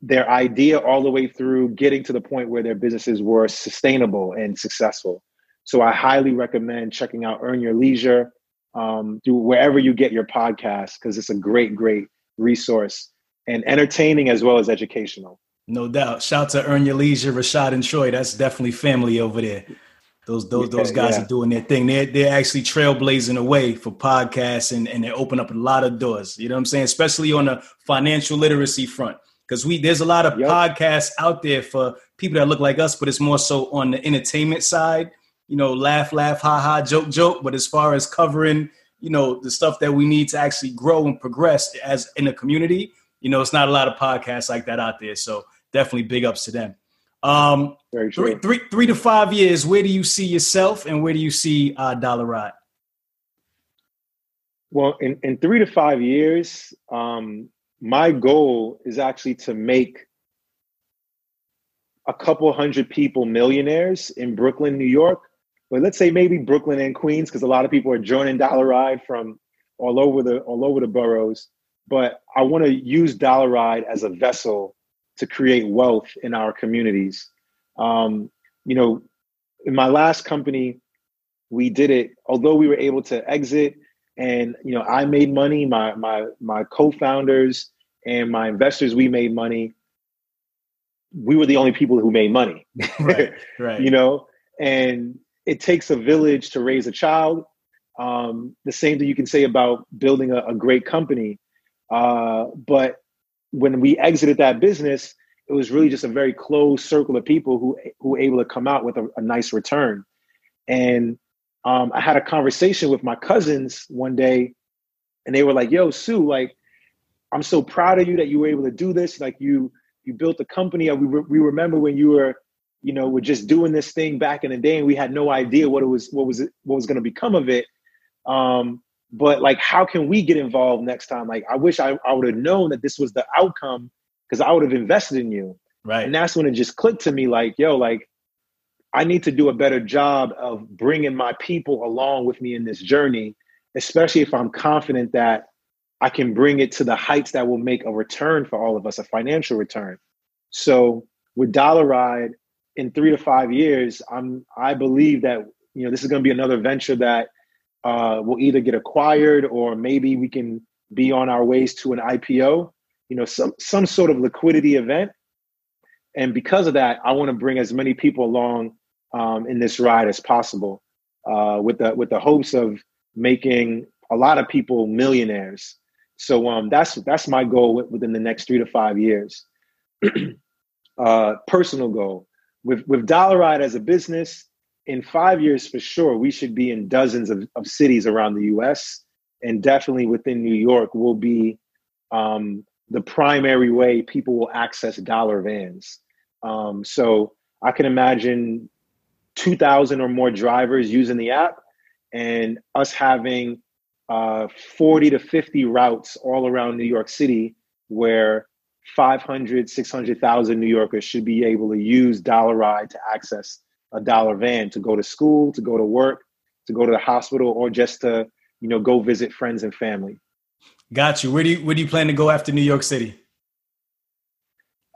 their idea all the way through getting to the point where their businesses were sustainable and successful. So I highly recommend checking out Earn Your Leisure. um, through wherever you get your podcast because it's a great, great resource and entertaining as well as educational. No doubt. Shout out to Earn Your Leisure, Rashad and Troy. That's definitely family over there. Those those those guys yeah. are doing their thing. They're they're actually trailblazing the way for podcasts and, and they open up a lot of doors. You know what I'm saying? Especially on the financial literacy front. Because we there's a lot of yep. podcasts out there for people that look like us, but it's more so on the entertainment side. You know, laugh, laugh, ha ha, joke, joke. But as far as covering, you know, the stuff that we need to actually grow and progress as in a community, you know, it's not a lot of podcasts like that out there. So definitely big ups to them. Um. Three, three, three to five years. Where do you see yourself, and where do you see uh, Dollar Ride? Well, in, in three to five years, um, my goal is actually to make a couple hundred people millionaires in Brooklyn, New York. But let's say maybe Brooklyn and Queens, because a lot of people are joining Dollar Ride from all over the all over the boroughs. But I want to use Dollar Ride as a vessel to create wealth in our communities. Um, you know, in my last company, we did it. Although we were able to exit, and you know, I made money. My my my co-founders and my investors, we made money. We were the only people who made money. [laughs] right, [laughs] right. you know, and it takes a village to raise a child. Um, the same thing you can say about building a, a great company. Uh, but when we exited that business, it was really just a very closed circle of people who who were able to come out with a, a nice return. And um, I had a conversation with my cousins one day, and they were like, "Yo, Su, like, I'm so proud of you that you were able to do this. Like, you you built a company. We re- we remember when you were, you know, were just doing this thing back in the day, and we had no idea what it was, what was what was going to become of it. Um, but like how can we get involved next time? Like i wish i, I would have known that this was the outcome because i would have invested in you. Right. And that's when it just clicked to me like yo like i need to do a better job of bringing my people along with me in this journey especially if i'm confident that i can bring it to the heights that will make a return for all of us a financial return. So with dollar ride in three to five years i'm i believe that you know this is going to be another venture that uh, will either get acquired or maybe we can be on our ways to an IPO, you know, some some sort of liquidity event. And because of that, I want to bring as many people along um, in this ride as possible, uh, with the with the hopes of making a lot of people millionaires. So um, that's that's my goal within the next three to five years. [clears throat] uh, personal goal with with Dollar Ride as a business in five years for sure, we should be in dozens of, of cities around the US and definitely within New York will be um, the primary way people will access dollar vans. Um, so I can imagine 2,000 or more drivers using the app and us having uh, 40 to 50 routes all around New York City where 500, 600,000 New Yorkers should be able to use Dollar Ride to access a dollar van to go to school, to go to work, to go to the hospital, or just to you know go visit friends and family. Got you. Where do you where do you plan to go after New York City?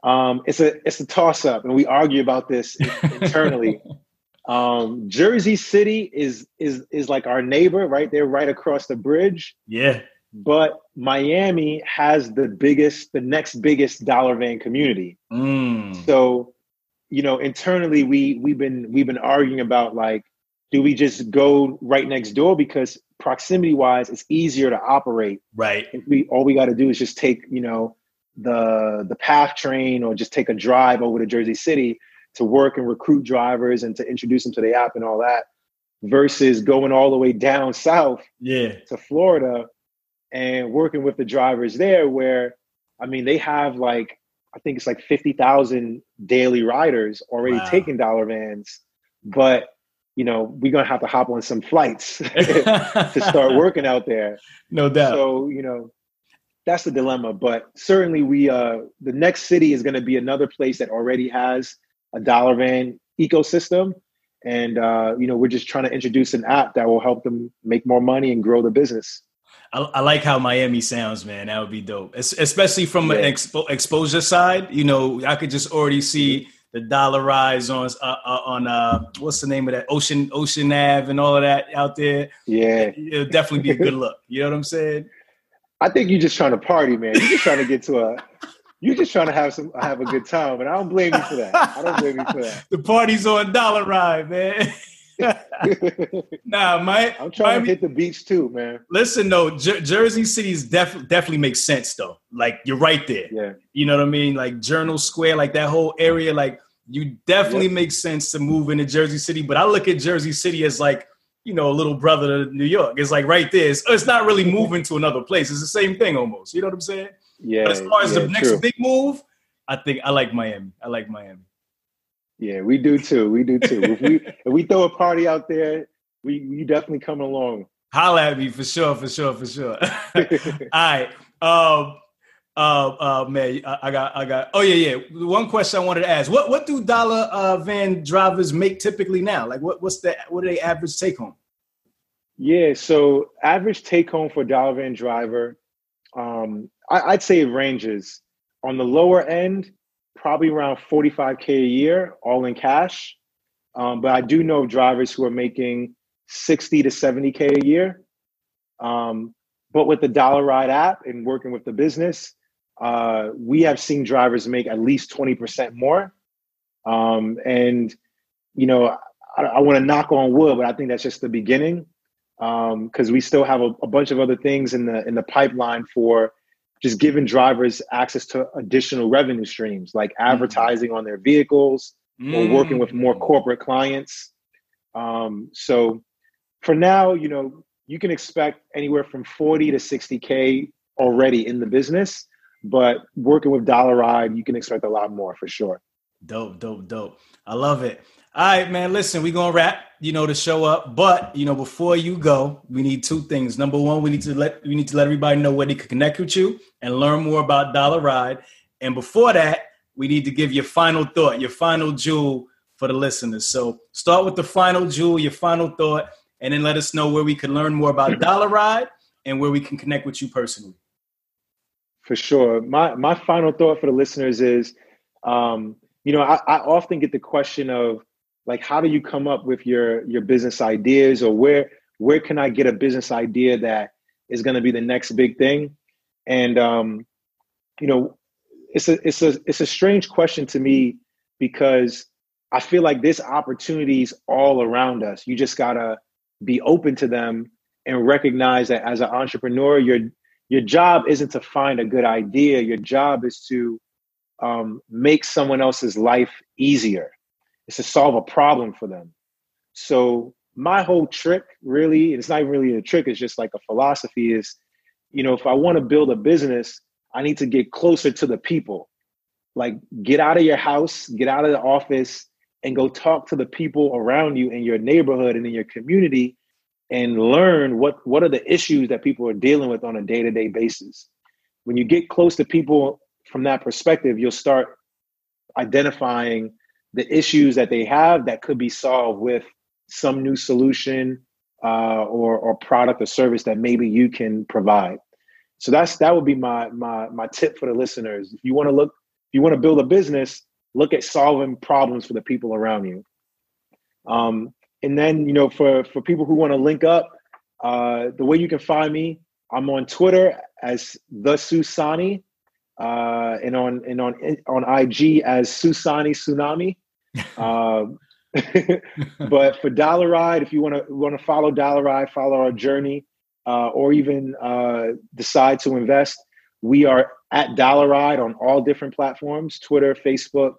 Um, it's a it's a toss up, and we argue about this internally. [laughs] um, Jersey City is is is like our neighbor, right? They're right across the bridge. Yeah. But Miami has the biggest, the next biggest dollar van community. Mm. So you know, internally we we've been we've been arguing about like, do we just go right next door because proximity wise it's easier to operate. Right. If we all we got to do is just take you know the the PATH train or just take a drive over to Jersey City to work and recruit drivers and to introduce them to the app and all that versus going all the way down [laughs] south yeah to Florida and working with the drivers there where I mean they have like I think it's like 50,000 daily riders already wow. taking dollar vans. But, you know, we're going to have to hop on some flights [laughs] to start [laughs] working out there. No doubt. So, you know, that's the dilemma. But certainly we, uh, the next city is going to be another place that already has a dollar van ecosystem. And, uh, you know, we're just trying to introduce an app that will help them make more money and grow the business. I, I, like how Miami sounds, man. That would be dope, es- especially from yeah. an expo- exposure side. You know, I could just already see the Dollar Rides on uh, uh, on uh, what's the name of that Ocean Ocean Ave and all of that out there. Yeah, it'll definitely be a good look. You know what I'm saying? [laughs] I think you're just trying to party, man. You're just trying to get to a. You're just trying to have some have a good time, and I don't blame you for that. I don't blame you for that. [laughs] the party's on Dollar Ride, man. [laughs] [laughs] nah, my I'm trying Miami, to hit the beach too, man. Listen, though, Jer- Jersey City's def- definitely makes sense, though. Like you're right there. Yeah, you know what I mean. Like Journal Square, like that whole area, like you definitely yep. make sense to move into Jersey City. But I look at Jersey City as like you know a little brother to New York. It's like right there. It's, it's not really moving to another place. It's the same thing almost. You know what I'm saying? Yeah. But as far as yeah, the next big move, I think I like Miami. I like Miami. Yeah, we do too. We do too. if we [laughs] if we throw a party out there, we we definitely come along. Holla at me for sure, for sure, for sure. [laughs] All right. Um uh, uh, man, I, I, got, I got. Oh yeah, yeah. One question I wanted to ask: What, what do dollar uh, van drivers make typically now? Like, what, what's the, what are they average take home? Yeah, so average take home for dollar van driver, um, I, I'd say it ranges. On the lower end, probably around 45K a year, all in cash. Um, but I do know drivers who are making 60 to 70K a year. Um, but with the Dollar Ride app and working with the business, uh, we have seen drivers make at least 20% more. Um, and, you know, I, I want to knock on wood, but I think that's just the beginning because um, we still have a, a bunch of other things in the in the pipeline for just giving drivers access to additional revenue streams like mm. advertising mm. on their vehicles mm. or working with more mm. corporate clients. Um, so for now, you know, you can expect anywhere from 40 to 60K already in the business, but working with Dollar Ride, you can expect a lot more for sure. Dope, dope, dope. I love it. All right, man. Listen, we're gonna wrap, you know, to show up. But you know, before you go, we need two things. Number one, we need to let we need to let everybody know where they can connect with you and learn more about Dollar Ride. And before that, we need to give your final thought, your final jewel for the listeners. So start with the final jewel, your final thought, and then let us know where we can learn more about [laughs] Dollar Ride and where we can connect with you personally. For sure. My my final thought for the listeners is um, you know, I, I often get the question of like how do you come up with your your business ideas or where where can i get a business idea that is going to be the next big thing? And um you know it's a it's a it's a strange question to me because i feel like there's opportunities all around us. You just got to be open to them and recognize that as an entrepreneur your your job isn't to find a good idea. Your job is to um, make someone else's life easier is to solve a problem for them. So my whole trick really, it's not even really a trick, it's just like a philosophy is, you know, if I want to build a business, I need to get closer to the people. Like get out of your house, get out of the office and go talk to the people around you in your neighborhood and in your community and learn what what are the issues that people are dealing with on a day-to-day basis. When you get close to people from that perspective, you'll start identifying the issues that they have that could be solved with some new solution uh, or or product or service that maybe you can provide. So that's that would be my my my tip for the listeners. If you want to look, if you want to build a business, look at solving problems for the people around you. Um, and then you know for for people who want to link up, uh, the way you can find me, I'm on Twitter as the Su Sanni uh, and on and on on IG as Su Sanni Tsunami. [laughs] Um, [laughs] but for Dollar Ride, if you want to want to follow Dollar Ride, follow our journey, uh, or even uh, decide to invest, we are at Dollar Ride on all different platforms: Twitter, Facebook,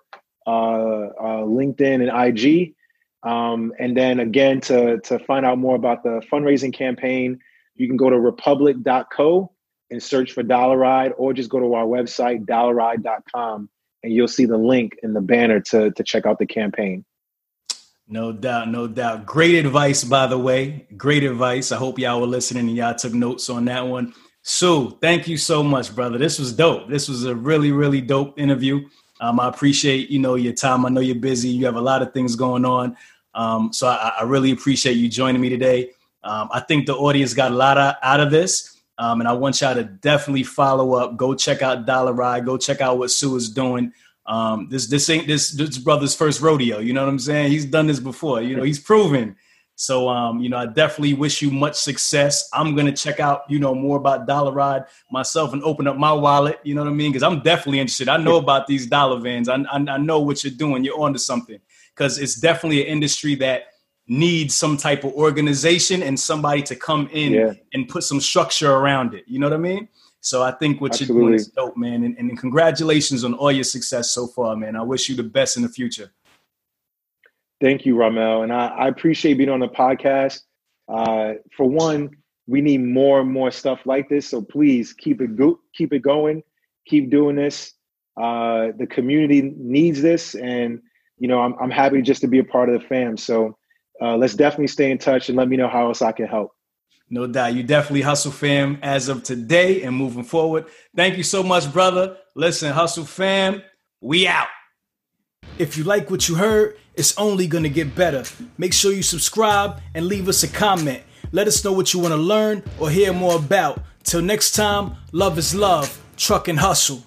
uh, uh LinkedIn, and IG. Um, and then again, to to find out more about the fundraising campaign, you can go to republic.co and search for Dollar Ride, or just go to our website, dollarride.com, and you'll see the link in the banner to, to check out the campaign. No doubt, no doubt. Great advice, by the way. Great advice. I hope y'all were listening and y'all took notes on that one. Su, thank you so much, brother. This was dope. This was a really, really dope interview. Um, I appreciate you know your time. I know you're busy. You have a lot of things going on. Um, so I, I, really appreciate you joining me today. Um, I think the audience got a lot of, out of this. Um, and I want y'all to definitely follow up. Go check out Dollar Ride. Go check out what Su is doing. Um, this this ain't this this brother's first rodeo. You know what I'm saying? He's done this before. You know, he's proven. So, um, you know, I definitely wish you much success. I'm gonna check out, you know, more about Dollar Ride myself and open up my wallet. You know what I mean? Because I'm definitely interested. I know about these dollar vans. I, I, I know what you're doing. You're onto something. Because it's definitely an industry that needs some type of organization and somebody to come in yeah. and put some structure around it. You know what I mean? So I think what Absolutely. you're doing is dope, man. And, and congratulations on all your success so far, man. I wish you the best in the future. Thank you, Ramel. And I, I appreciate being on the podcast. Uh, for one, we need more and more stuff like this. So please keep it go- keep it going, keep doing this. Uh, the community needs this, and you know I'm, I'm happy just to be a part of the fam. So uh, let's definitely stay in touch and let me know how else I can help. No doubt. You definitely hustle fam as of today and moving forward. Thank you so much, brother. Listen, hustle fam, we out. If you like what you heard, it's only going to get better. Make sure you subscribe and leave us a comment. Let us know what you want to learn or hear more about. Till next time, love is love, truck and hustle.